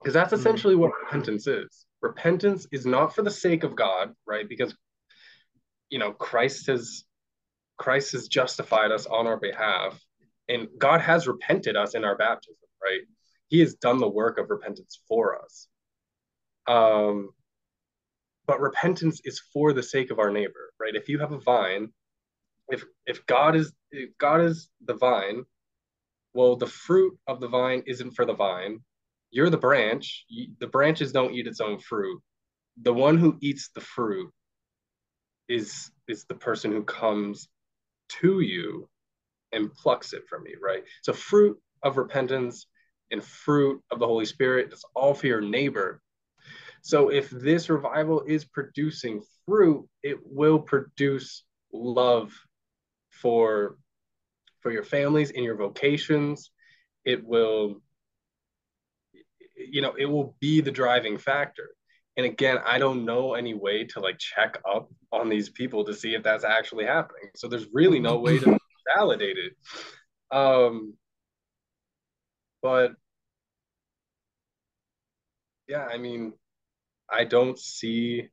Because that's hmm. essentially mm-hmm. what repentance is. Repentance is not for the sake of God, right? Because you know, Christ has Christ has justified us on our behalf and God has repented us in our baptism, right? He has done the work of repentance for us. Um, but repentance is for the sake of our neighbor, right? If you have a vine, if if God is if God is the vine, well, the fruit of the vine isn't for the vine. You're the branch. The branches don't eat its own fruit. The one who eats the fruit is is the person who comes to you and plucks it from you, right? So fruit of repentance and fruit of the Holy Spirit, it's all for your neighbor. So if this revival is producing fruit, it will produce love for for your families and your vocations. It will you know, it will be the driving factor. And again, I don't know any way to like check up on these people to see if that's actually happening. So there's really no way to validated. Um, but yeah, I mean, I don't see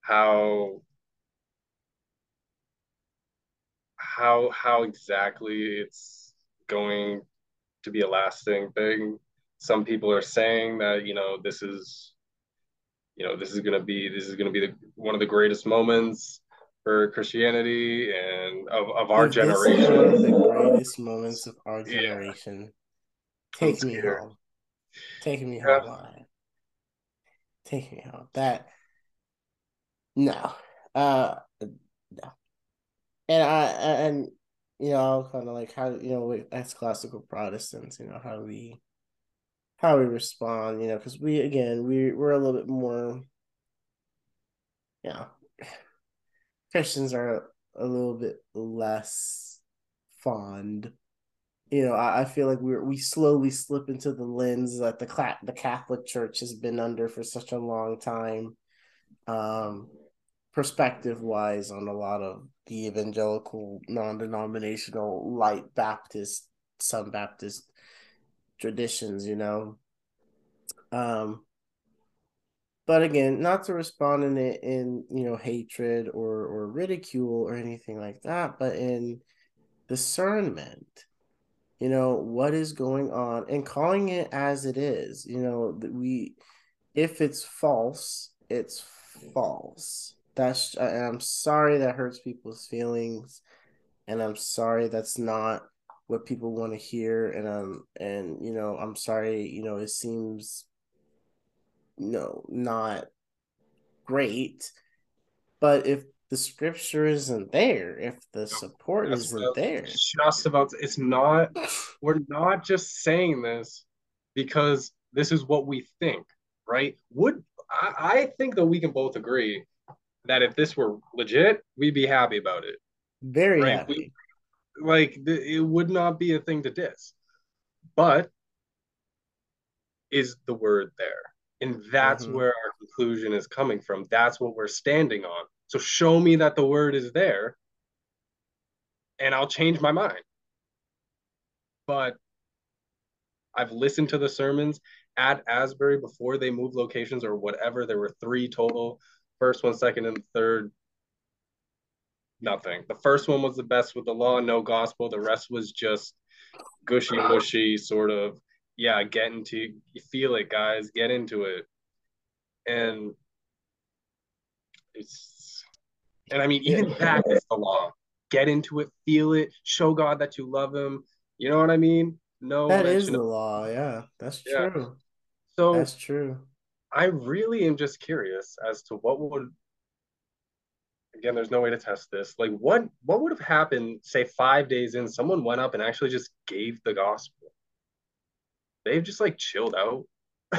how how how exactly it's going to be a lasting thing. Some people are saying that you know this is you know this is going to be this is going to be the, one of the greatest moments for Christianity and of, of our generation. one of the greatest moments of our generation. Yeah. Take me home. Take me yeah. home. Take me home. That no. Uh no. And I and you know, kind of like how you know, as classical Protestants, you know, how we how we respond, you know, because we again we we're a little bit more, you know, Christians are a little bit less fond. You know, I, I feel like we we slowly slip into the lens that the the Catholic Church has been under for such a long time, um, perspective wise on a lot of the evangelical, non denominational, light Baptist, some Baptist traditions. You know, um, but again, not to respond in it in you know hatred or or ridicule or anything like that, but in discernment. You know what is going on and calling it as it is. You know we, if it's false, it's false. That's I'm sorry that hurts people's feelings, and I'm sorry that's not what people want to hear and um and you know i'm sorry you know it seems no, not great. But if the scripture isn't there, if the support That's isn't there, just about it's not. we're not just saying this because this is what we think, right? Would I, I think that we can both agree that if this were legit, we'd be happy about it. Very right? happy. We, like it would not be a thing to diss. But is the word there? And that's mm-hmm. where our conclusion is coming from. That's what we're standing on. So show me that the word is there, and I'll change my mind. But I've listened to the sermons at Asbury before they moved locations or whatever. There were three total first one, second, and third. Nothing. The first one was the best with the law, no gospel. The rest was just gushy, mushy, sort of yeah, get into you feel it, guys. Get into it. And it's and I mean, even that is the law. Get into it, feel it, show God that you love him. You know what I mean? No, that is the of, law. Yeah, that's yeah. true. So that's true. I really am just curious as to what would again there's no way to test this like what what would have happened say five days in someone went up and actually just gave the gospel they've just like chilled out.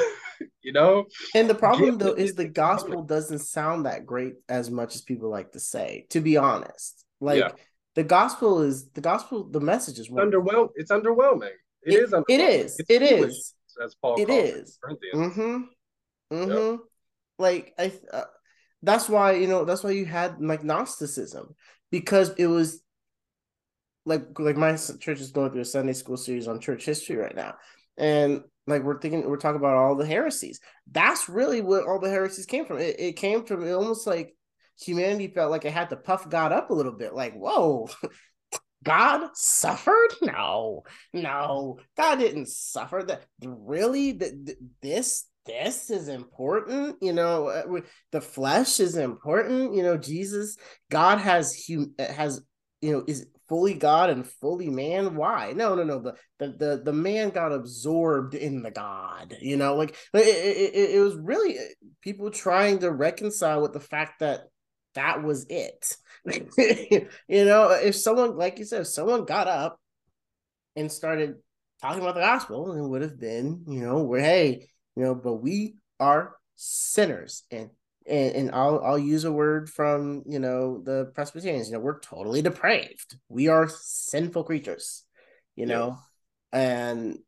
you know? And the problem though is the gospel doesn't sound that great as much as people like to say, to be honest. Like yeah. the gospel is the gospel, the message is underwhelming. It's underwhelming. It, it is underwhelming. It is. It's it foolish, is. As Paul it is. Mm-hmm. Mm-hmm. Yep. Like I uh, that's why, you know, that's why you had like Gnosticism because it was like like my church is going through a Sunday school series on church history right now and like we're thinking we're talking about all the heresies. That's really what all the heresies came from. It, it came from it almost like humanity felt like it had to puff god up a little bit. Like whoa god suffered? No no god didn't suffer. That really that this this is important you know uh, the flesh is important you know jesus god has hum has you know is fully God and fully man. Why? No, no, no. The the the, the man got absorbed in the God. You know, like it, it, it was really uh, people trying to reconcile with the fact that that was it. you know, if someone, like you said, if someone got up and started talking about the gospel, it would have been, you know, where hey, you know, but we are sinners and and, and I'll I'll use a word from you know the Presbyterians. You know, we're totally depraved. We are sinful creatures. You know, and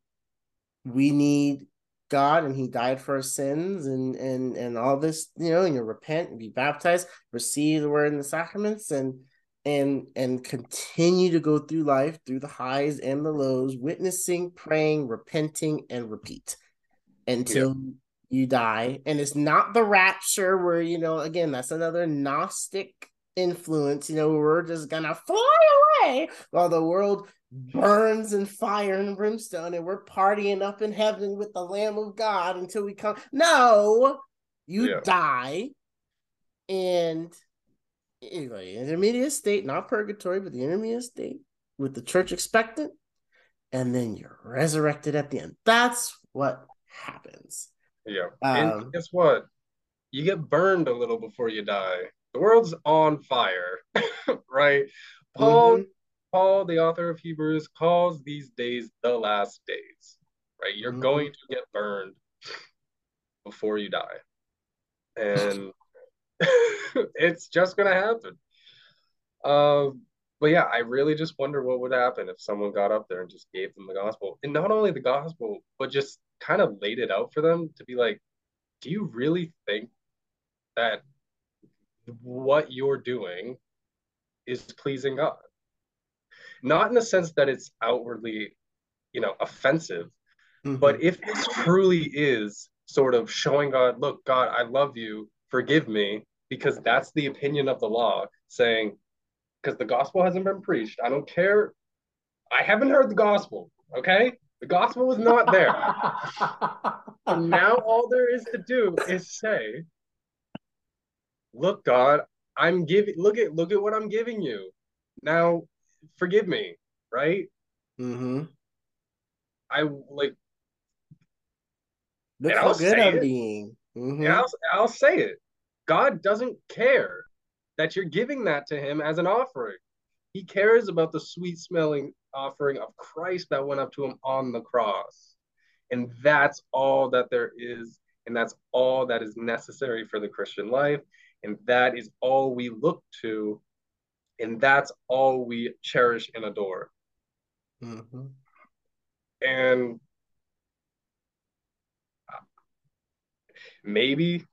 we need God, and He died for our sins, and and and all this. You know, and you repent and be baptized, receive the word in the sacraments, and and and continue to go through life through the highs and the lows, witnessing, praying, repenting, and repeat until you die. And it's not the rapture where, you know, again, that's another Gnostic influence, you know, we're just gonna fly away while the world burns in fire and brimstone and we're partying up in heaven with the Lamb of God until we come. No, you yeah. die and anyway, intermediate state, not purgatory, but the intermediate state with the church expectant, and then you're resurrected at the end. That's what happens. Yeah. Um, and guess what? You get burned a little before you die. The world's on fire, right? Paul, mm-hmm. Paul, the author of Hebrews, calls these days the last days. Right? You're mm-hmm. going to get burned before you die. And it's just gonna happen. Um, but yeah, I really just wonder what would happen if someone got up there and just gave them the gospel. And not only the gospel, but just kind of laid it out for them to be like, do you really think that what you're doing is pleasing God? Not in the sense that it's outwardly, you know, offensive, mm-hmm. but if it truly is sort of showing God, look, God, I love you, forgive me, because that's the opinion of the law, saying, because the gospel hasn't been preached. I don't care. I haven't heard the gospel. Okay. The gospel was not there. and now all there is to do is say, look, God, I'm giving look at look at what I'm giving you. Now forgive me, right? Mm-hmm. I like Look how good I'm being. Mm-hmm. I'll, I'll say it. God doesn't care that you're giving that to him as an offering. He cares about the sweet smelling offering of Christ that went up to him on the cross. And that's all that there is. And that's all that is necessary for the Christian life. And that is all we look to. And that's all we cherish and adore. Mm-hmm. And maybe,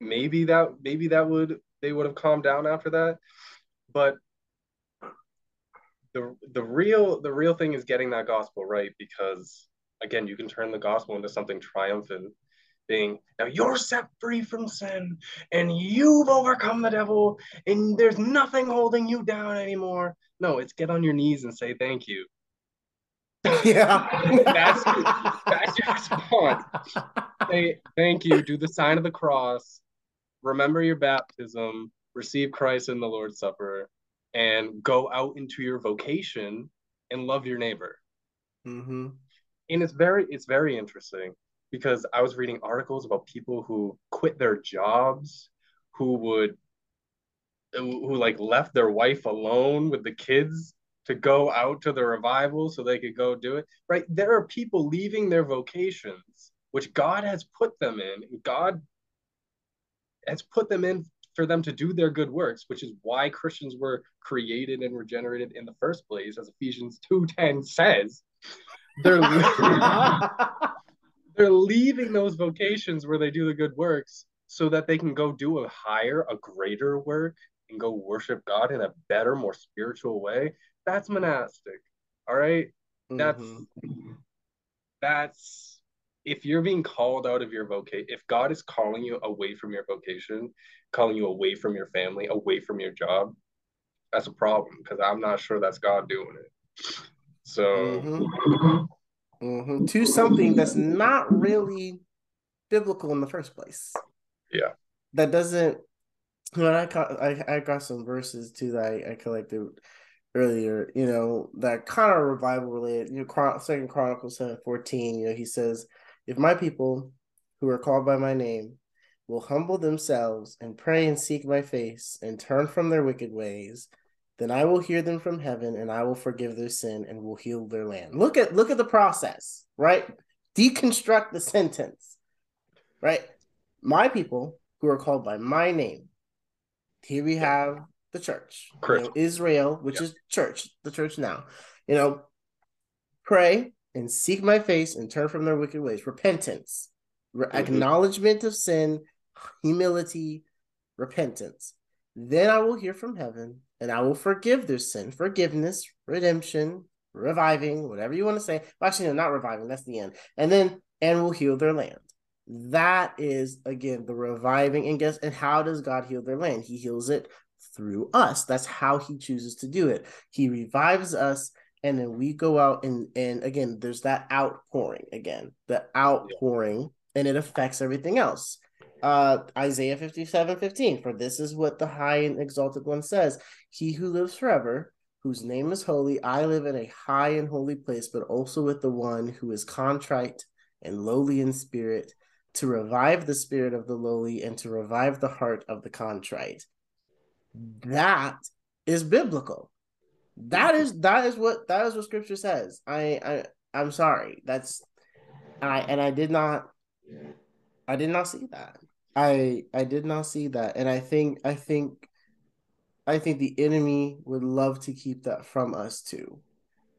maybe that maybe that would they would have calmed down after that. But the the real the real thing is getting that gospel right because again you can turn the gospel into something triumphant being now you're set free from sin and you've overcome the devil and there's nothing holding you down anymore. No it's get on your knees and say thank you. Yeah. That's that's your response. Say thank you. Do the sign of the cross. Remember your baptism. Receive christ in the lord's supper and go out into your vocation and love your neighbor. Mm-hmm. And it's very it's very interesting because I was reading articles about people who quit their jobs, who would who like left their wife alone with the kids to go out to the revival so they could go do it. Right? There are people leaving their vocations, which God has put them in. God has put them in for them to do their good works, which is why Christians were created and regenerated in the first place, as Ephesians 2:10 says. They're they're leaving those vocations where they do the good works so that they can go do a higher, a greater work and go worship God in a better, more spiritual way. That's monastic. All right? That's mm-hmm. that's if you're being called out of your vocation, if God is calling you away from your vocation, calling you away from your family, away from your job, that's a problem because I'm not sure that's God doing it. So, mm-hmm. Mm-hmm. to something that's not really biblical in the first place. Yeah, that doesn't. When I I I got some verses too that I, I collected earlier. You know that kind of revival related. You know, Second Chronicles fourteen. You know, he says if my people, who are called by my name, will humble themselves and pray and seek my face and turn from their wicked ways, then I will hear them from heaven and I will forgive their sin and will heal their land. Look at look at the process, right? Deconstruct the sentence. Right? My people who are called by my name. Here we have the church. You know, Israel, which is church, the church now. You know, pray and seek my face and turn from their wicked ways. Repentance, re- mm-hmm. acknowledgement of sin, humility, repentance. Then I will hear from heaven and I will forgive their sin, forgiveness, redemption, reviving, whatever you want to say. Well, actually, no, not reviving, that's the end. And then, and will heal their land. That is, again, the reviving. And guess, and how does God heal their land? He heals it through us. That's how he chooses to do it. He revives us and then we go out and and again there's that outpouring again the outpouring and it affects everything else. Uh isaiah 57 15 for this is what the high and exalted one says he who lives forever whose name is holy i live in a high and holy place but also with the one who is contrite and lowly in spirit to revive the spirit of the lowly and to revive the heart of the contrite that is biblical that is that is what that is what scripture says. I I I'm sorry. That's I and I did not I did not see that. I I did not see that. And I think I think I think the enemy would love to keep that from us too.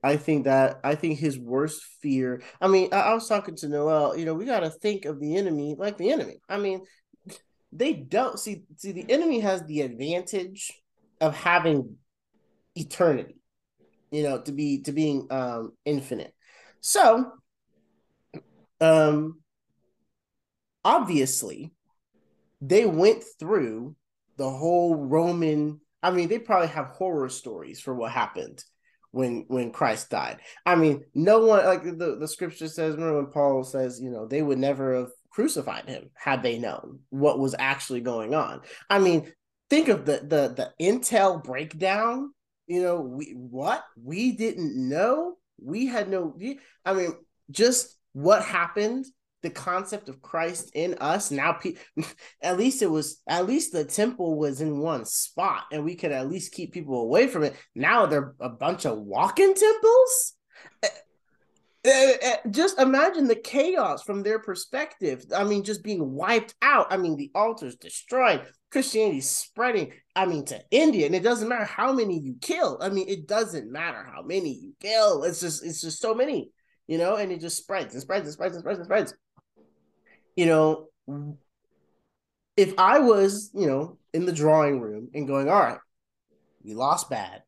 I think that I think his worst fear. I mean, I, I was talking to Noel. You know, we got to think of the enemy like the enemy. I mean, they don't see see the enemy has the advantage of having eternity you know to be to being um infinite. So um obviously they went through the whole roman i mean they probably have horror stories for what happened when when christ died. I mean no one like the, the scripture says remember when paul says you know they would never have crucified him had they known what was actually going on. I mean think of the the the intel breakdown you know, we what we didn't know. We had no. I mean, just what happened. The concept of Christ in us now. At least it was. At least the temple was in one spot, and we could at least keep people away from it. Now they're a bunch of walking temples. uh, just imagine the chaos from their perspective. I mean, just being wiped out. I mean, the altars destroyed, Christianity spreading. I mean, to India, and it doesn't matter how many you kill. I mean, it doesn't matter how many you kill. It's just, it's just so many, you know, and it just spreads and spreads and spreads and spreads and spreads. You know, if I was, you know, in the drawing room and going, all right, we lost bad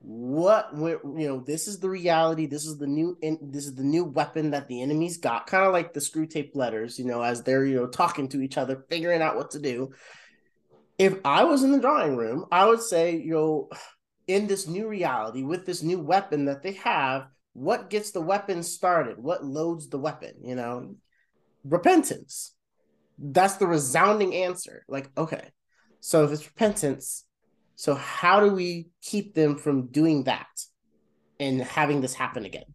what went, you know this is the reality this is the new this is the new weapon that the enemy's got kind of like the Screwtape Letters you know as they're you know talking to each other figuring out what to do if i was in the drawing room i would say you know in this new reality with this new weapon that they have what gets the weapon started? What loads the weapon you know? Repentance. That's the resounding answer. Like okay so if it's repentance so how do we keep them from doing that and having this happen again?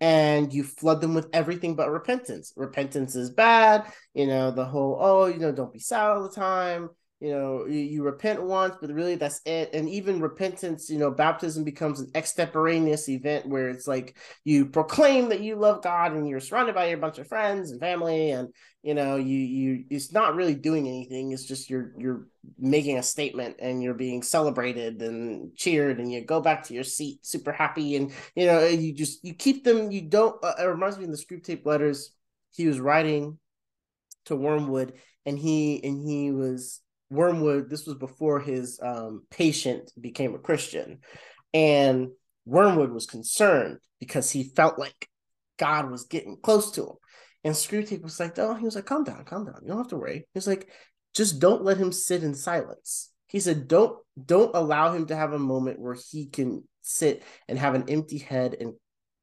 And you flood them with everything but repentance. Repentance is bad, you know, the whole, oh, you know, don't be sad all the time you know you, you, repent once but really that's it. And even repentance you know baptism becomes an extemporaneous event where it's like you proclaim that you love god and you're surrounded by your bunch of friends and family and you know you you it's not really doing anything. It's just you're you're making a statement and you're being celebrated and cheered and you go back to your seat super happy. And you know you just you keep them you don't uh, it reminds me of the Screwtape Letters he was writing to wormwood and he and he was Wormwood, this was before his um, patient became a Christian. And Wormwood was concerned because he felt like God was getting close to him. And Screwtape was like, oh, he was like, calm down, calm down. You don't have to worry. He's like, just don't let him sit in silence. He said, don't don't allow him to have a moment where he can sit and have an empty head and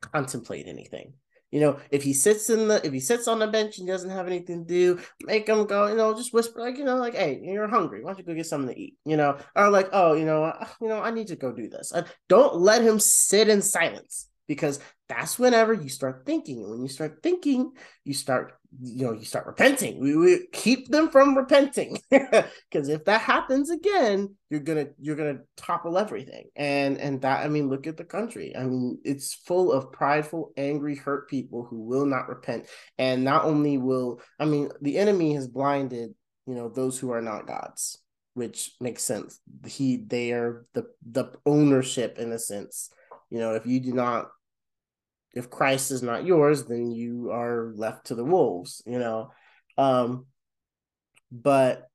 contemplate anything. You know, if he sits in the if he sits on the bench and doesn't have anything to do, make him go. You know, just whisper like you know, like, hey, you're hungry. Why don't you go get something to eat? You know, or like, oh, you know, you know, I need to go do this. Don't let him sit in silence because that's whenever you start thinking and when you start thinking you start you know you start repenting. We, we keep them from repenting. Because if that happens again you're gonna you're gonna topple everything. And and that i mean look at the country. I mean it's full of prideful angry hurt people who will not repent. And not only will i mean the enemy has blinded you know those who are not gods which makes sense. He they are the the ownership in a sense. You know if you do not if Christ is not yours, then you are left to the wolves, you know. Um, but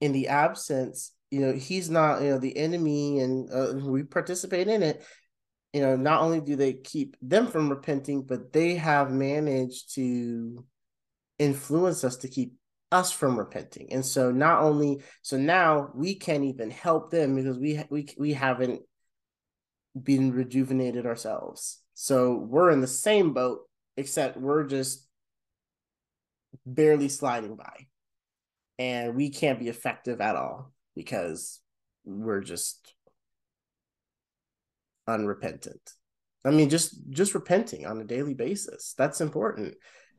in the absence, you know, he's not, you know, the enemy, and uh, we participate in it. You know, not only do they keep them from repenting, but they have managed to influence us to keep us from repenting. And so not only so now we can't even help them because we we we haven't been rejuvenated ourselves. So we're in the same boat, except we're just barely sliding by. And we can't be effective at all because we're just unrepentant. I mean, just just repenting on a daily basis. That's important.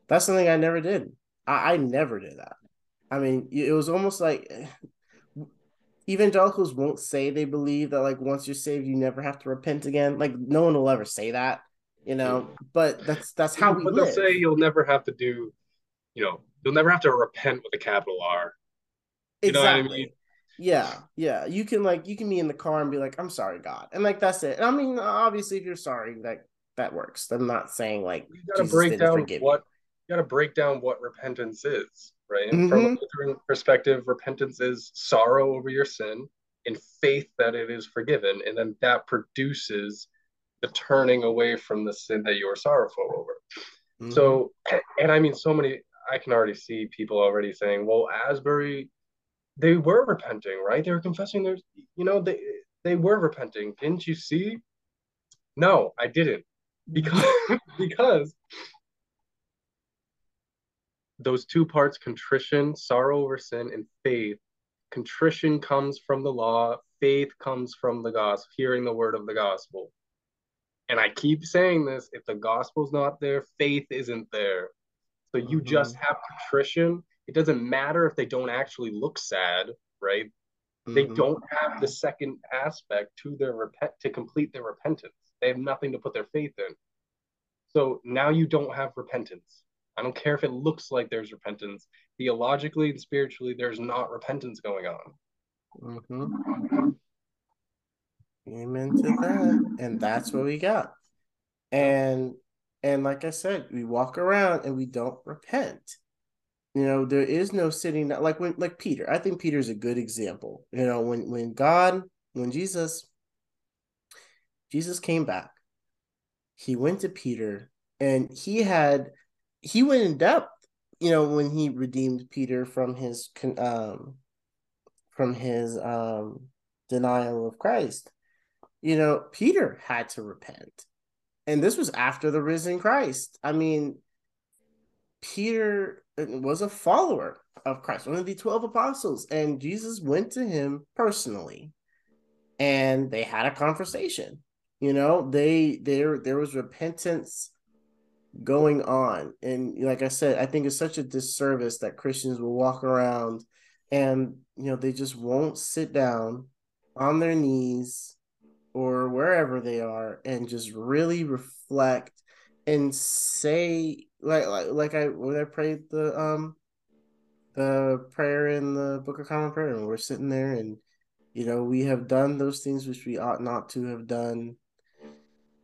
That's something I never did. I, I never did that. I mean, it was almost like evangelicals won't say they believe that like once you're saved, you never have to repent again. Like no one will ever say that you know. But that's that's how we. But live. they'll say you'll never have to do, you know, you'll never have to repent with a capital R. You exactly. I mean? Yeah, yeah. You can like you can be in the car and be like, "I'm sorry, God," and like that's it. I mean, obviously, if you're sorry, like that works. I'm not saying like you got to break down what you. you got to break down what repentance is, right? Mm-hmm. From a Lutheran perspective, repentance is sorrow over your sin in faith that it is forgiven, and then that produces the turning away from the sin that you are sorrowful over. Mm-hmm. So, and I mean, so many, I can already see people already saying, well, Asbury, they were repenting, right? They were confessing their, you know, they, they were repenting. Didn't you see? No, I didn't. Because, because those two parts, contrition, sorrow over sin, and faith, contrition comes from the law, faith comes from the gospel, hearing the word of the gospel. And I keep saying this if the gospel's not there, faith isn't there. So you mm-hmm. just have contrition. It doesn't matter if they don't actually look sad, right? Mm-hmm. They don't have the second aspect to their repent to complete their repentance. They have nothing to put their faith in. So now you don't have repentance. I don't care if it looks like there's repentance. Theologically and spiritually, there's not repentance going on. Mm-hmm. Amen to that. And that's what we got. And and like I said, we walk around and we don't repent. You know, there is no sitting like when like Peter. I think Peter's a good example. You know, when when God, when Jesus Jesus came back, he went to Peter and he had he went in depth, you know, when he redeemed Peter from his um from his um denial of Christ. You know, Peter had to repent. And this was after the risen Christ. I mean, Peter uh, was a follower of Christ, one of the 12 apostles, and Jesus went to him personally and they had a conversation. You know, they there there was repentance going on. And like I said, I think it's such a disservice that Christians will walk around and you know they just won't sit down on their knees or wherever they are and just really reflect and say like like, like I when I prayed the um the prayer in the Book of Common Prayer and we're sitting there and you know we have done those things which we ought not to have done.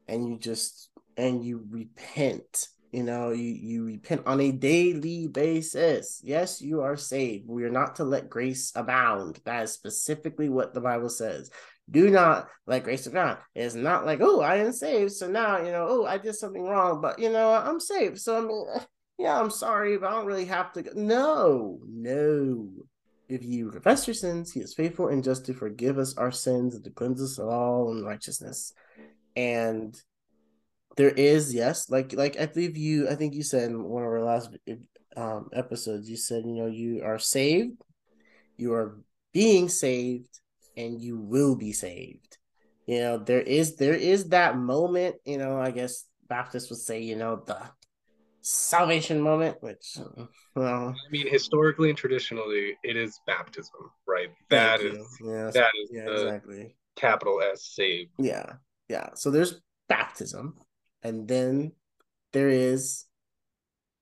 And you just and you repent you know you you repent on a daily basis. Yes you are saved. We are not to let grace abound. That is specifically what the bible says do not let grace abound it's not like oh i am saved so now you know oh i did something wrong but you know i'm saved so i mean yeah i'm sorry but i don't really have to go. no no if you confess your sins he is faithful and just to forgive us our sins and to cleanse us of all unrighteousness and there is yes like like i believe you i think you said in one of our last um, episodes you said you know you are saved you are being saved and you will be saved. You know there is there is that moment you know i guess baptists would say you know the salvation moment which well i mean historically and traditionally it is baptism right? That is yeah, that is yeah, exactly. capital s saved. Yeah yeah. So there's baptism and then there is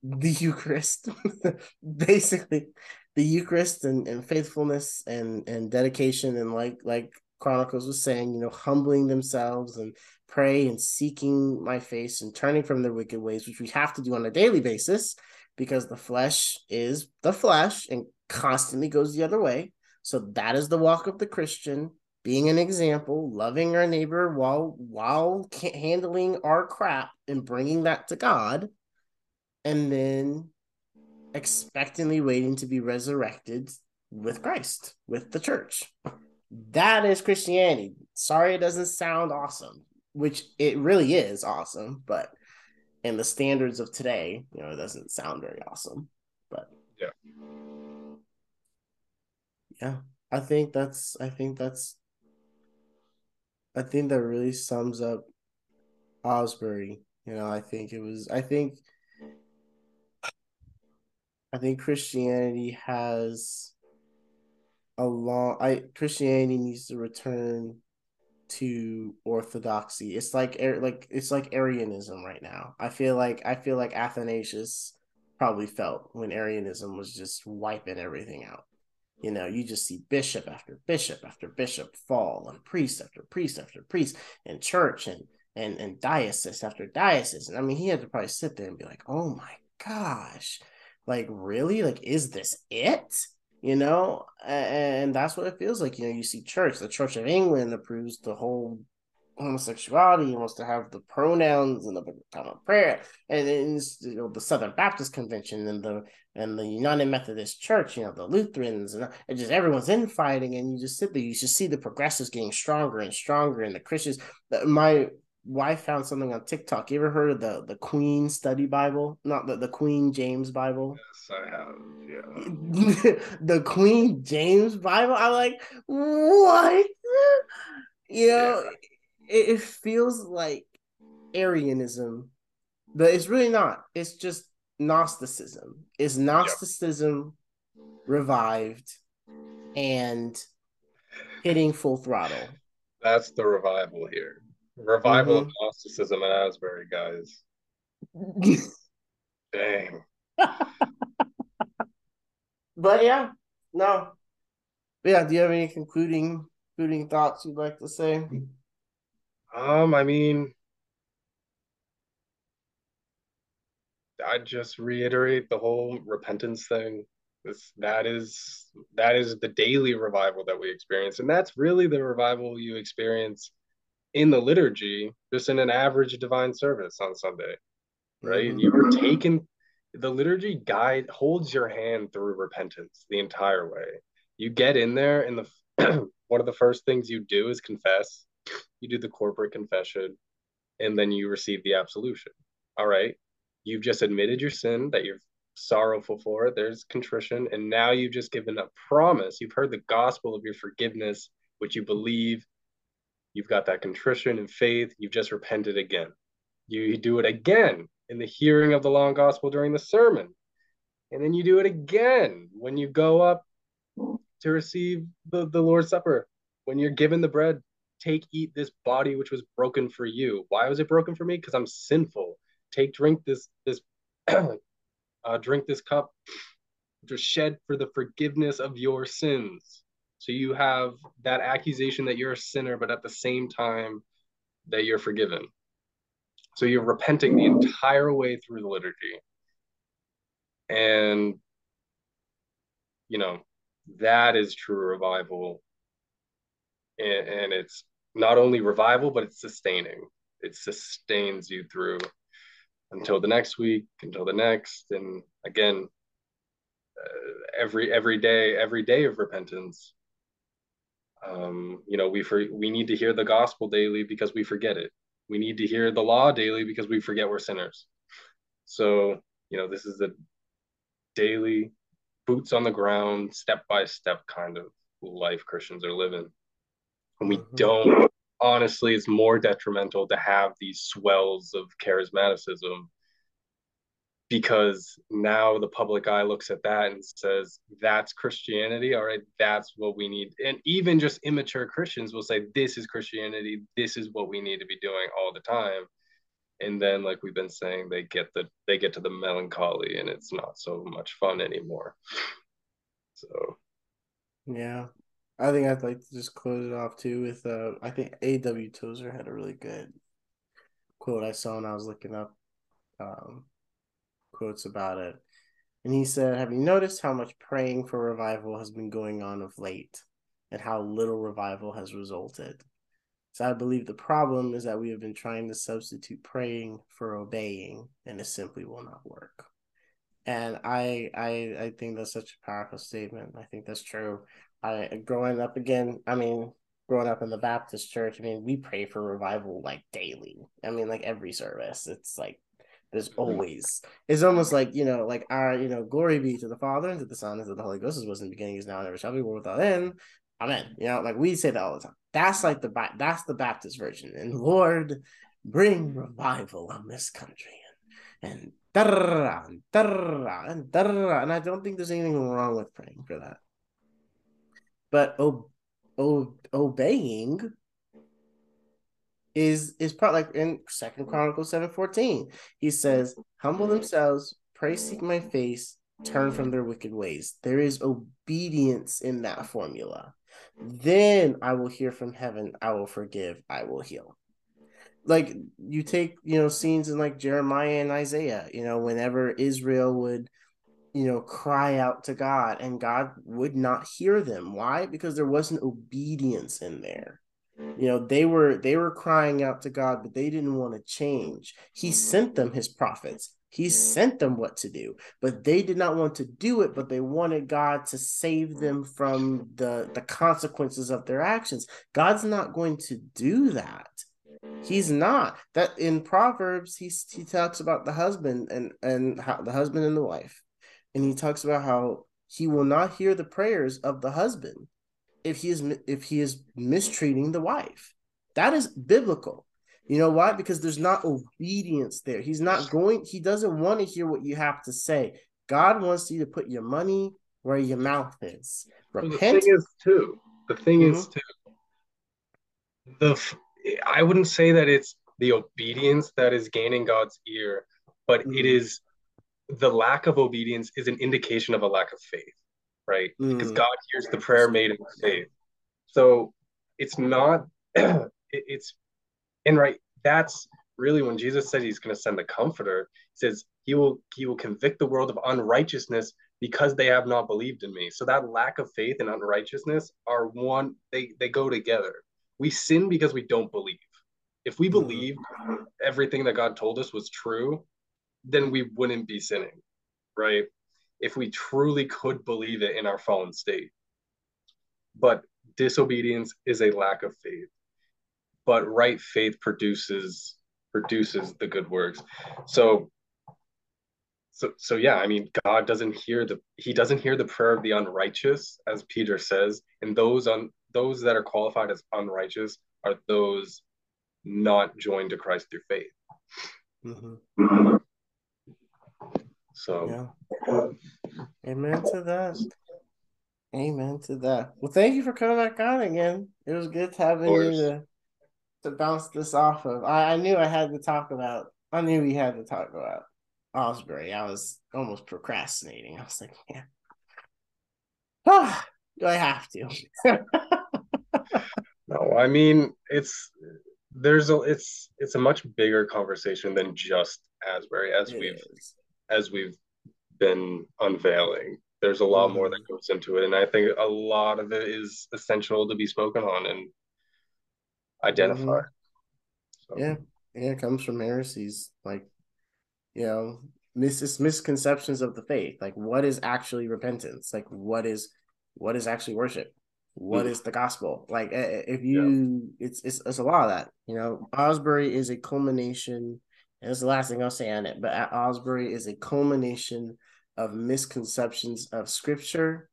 the Eucharist, basically the Eucharist and, and faithfulness and and dedication and like like Chronicles was saying, you know, humbling themselves and pray and seeking my face and turning from their wicked ways, which we have to do on a daily basis because the flesh is the flesh and constantly goes the other way. So that is the walk of the Christian being an example, loving our neighbor while while handling our crap and bringing that to God, and then expectantly waiting to be resurrected with Christ, with the church. That is Christianity. Sorry, it doesn't sound awesome, which it really is awesome, but in the standards of today, you know, it doesn't sound very awesome. But yeah, yeah, I think that's I think that's I think that really sums up Asbury. You know, I think it was I think I think Christianity has a long I Christianity needs to return to orthodoxy. It's like like it's like Arianism right now. I feel like I feel like Athanasius probably felt when Arianism was just wiping everything out. You know, you just see bishop after bishop after bishop fall, and priest after priest after priest, and church and and and diocese after diocese. And I mean, he had to probably sit there and be like, "Oh my gosh, like really? Like, is this it?" You know, and that's what it feels like. You know, you see church, the Church of England approves the whole homosexuality. Wants to have the pronouns and the time of prayer, and then you know the Southern Baptist Convention and the and the United Methodist Church. You know the Lutherans and, and just everyone's infighting, and you just sit there. You just see the progressives getting stronger and stronger, and the Christians. My wife found something on TikTok. You ever heard of the the Queen Study Bible? Not the the Queen James Bible. Yes, I have. Yeah. the Queen James Bible. I'm like, what? You know, yeah it, it feels like Arianism, but it's really not. It's just Gnosticism. It's Gnosticism yep. revived and hitting full throttle. That's the revival here. Revival mm-hmm. of Gnosticism at Asbury, guys. Dang. but yeah, no. Yeah, do you have any concluding concluding thoughts you'd like to say? Um, I mean, I just reiterate the whole repentance thing. This that is that is the daily revival that we experience, and that's really the revival you experience in the liturgy, just in an average divine service on Sunday, right? Mm-hmm. You're taken. The liturgy guide holds your hand through repentance the entire way. You get in there, and the one of the first things you do is confess. You do the corporate confession, and then you receive the absolution. All right, you've just admitted your sin that you're sorrowful for it. There's contrition, and now you've just given a promise. You've heard the gospel of your forgiveness, which you believe. You've got that contrition and faith. You've just repented again. You do it again in the hearing of the long gospel during the sermon. And then you do it again when you go up to receive the, the Lord's Supper. When you're given the bread, take, eat this body which was broken for you. Why was it broken for me? Because I'm sinful take drink this this uh, drink this cup which was shed for the forgiveness of your sins so you have that accusation that you're a sinner but at the same time that you're forgiven. So you're repenting the entire way through the liturgy. And you know that is true revival. And, and it's not only revival but it's sustaining. It sustains you through until the next week, until the next, and again, uh, every every day, every day of repentance. Um, you know, we for, we need to hear the gospel daily because we forget it. We need to hear the law daily because we forget we're sinners. So, you know, this is the daily boots on the ground, step by step kind of life Christians are living. And we mm-hmm. don't honestly it's more detrimental to have these swells of charismaticism because now the public eye looks at that and says that's christianity all right? That's what we need. And even just immature christians will say this is christianity. This is what we need to be doing all the time. And then like we've been saying they get the they get to the melancholy and it's not so much fun anymore. So. Yeah. I think I'd like to just close it off too with uh I think A.W. Tozer had a really good quote I saw when I was looking up um quotes about it. And he said, Have you noticed how much praying for revival has been going on of late and how little revival has resulted? So I believe the problem is that we have been trying to substitute praying for obeying, and it simply will not work. And I I I think that's such a powerful statement. I think that's true. I growing up again, I mean, growing up in the Baptist church, I mean, we pray for revival like daily. I mean, like every service. It's like there's mm-hmm. always it's almost like you know, like our you know, glory be to the Father and to the Son and to the Holy Ghost as was in the beginning, is now and ever shall be, world without end. Amen. You know, like we say that all the time. That's like the that's the Baptist version. And Lord, bring revival on this country. And and and, and I don't think there's anything wrong with praying for that but o- o- obeying is is part like in Second mm-hmm. Chronicles seven fourteen. He says, "Humble mm-hmm. themselves, pray, seek my face, turn from their wicked ways." There is obedience in that formula. Then I will hear from heaven. I will forgive. I will heal. Like you take you know scenes in like Jeremiah and Isaiah. You know whenever Israel would you know, cry out to God, and God would not hear them. Why? Because there wasn't obedience in there. You know, they were they were crying out to God, but they didn't want to change. He sent them his prophets. He sent them what to do, but they did not want to do it, but they wanted God to save them from the, the consequences of their actions. God's not going to do that. He's not. That in Proverbs, he, he talks about the husband and, and how the husband and the wife and he talks about how he will not hear the prayers of the husband if he is if he is mistreating the wife. That is biblical. You know why? Because there's not obedience there. He's not going, he doesn't want to hear what you have to say. God wants you to put your money where your mouth is. Repent. the thing is too. The thing mm-hmm. is too. The I wouldn't say that it's the obedience that is gaining God's ear, but mm. it is the lack of obedience is an indication of a lack of faith, right? Mm. Because God hears the prayer made in faith. So it's not, it's, and right, that's really when Jesus said he's going to send the comforter, he says he will, he will convict the world of unrighteousness because they have not believed in me. So that lack of faith and unrighteousness are one, they, they go together. We sin because we don't believe. If we mm-hmm. believed everything that God told us was true, then we wouldn't be sinning, right? If we truly could believe it in our fallen state. But disobedience is a lack of faith. But right faith produces produces the good works. So so so yeah, I mean God doesn't hear the he doesn't hear the prayer of the unrighteous, as Peter says, and those on those that are qualified as unrighteous are those not joined to Christ through faith. Mm-hmm. So, yeah. Amen to that. Amen to that. Well, thank you for coming back on again. It was good having you to, to bounce this off of. I, I knew I had to talk about. I knew we had to talk about Asbury. I was almost procrastinating. I was like, yeah. Oh, do I have to? no, I mean it's there's a it's it's a much bigger conversation than just Asbury as it we've is. As we've been unveiling. There's a lot mm-hmm. more that goes into it, and I think a lot of it is essential to be spoken on and identified. Mm-hmm. So. Yeah, yeah, it comes from heresies like you know mis- misconceptions of the faith. Like, what is actually repentance? Like, what is what is actually worship? What mm. is the gospel? Like if you yeah. it's, it's it's a lot of that. You know, Asbury is a culmination, and it's the last thing I'll say on it, but at Asbury is a culmination of misconceptions of scripture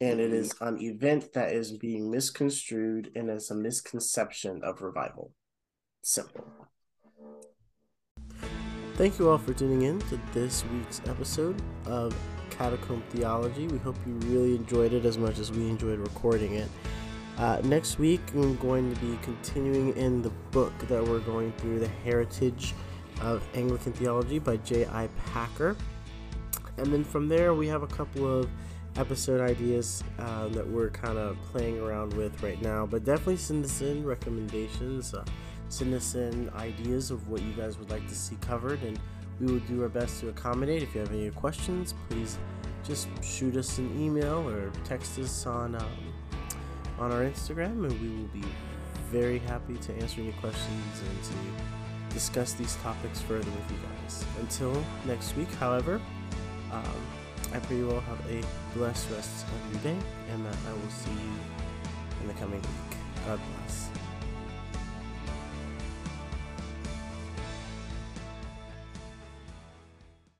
and it is an event that is being misconstrued and it's a misconception of revival. Simple. Thank you all for tuning in to this week's episode of Catacomb Theology. We hope you really enjoyed it as much as we enjoyed recording it. Uh, next week, I'm going to be continuing in the book that we're going through, The Heritage of Anglican Theology by J.I. Packer. And then from there, we have a couple of episode ideas uh, that we're kind of playing around with right now. But definitely send us in recommendations, uh, send us in ideas of what you guys would like to see covered, and we will do our best to accommodate. If you have any questions, please just shoot us an email or text us on um, on our Instagram, and we will be very happy to answer any questions and to discuss these topics further with you guys. Until next week, however, um, I pray you all have a blessed rest of your day, and that I will see you in the coming week. God bless.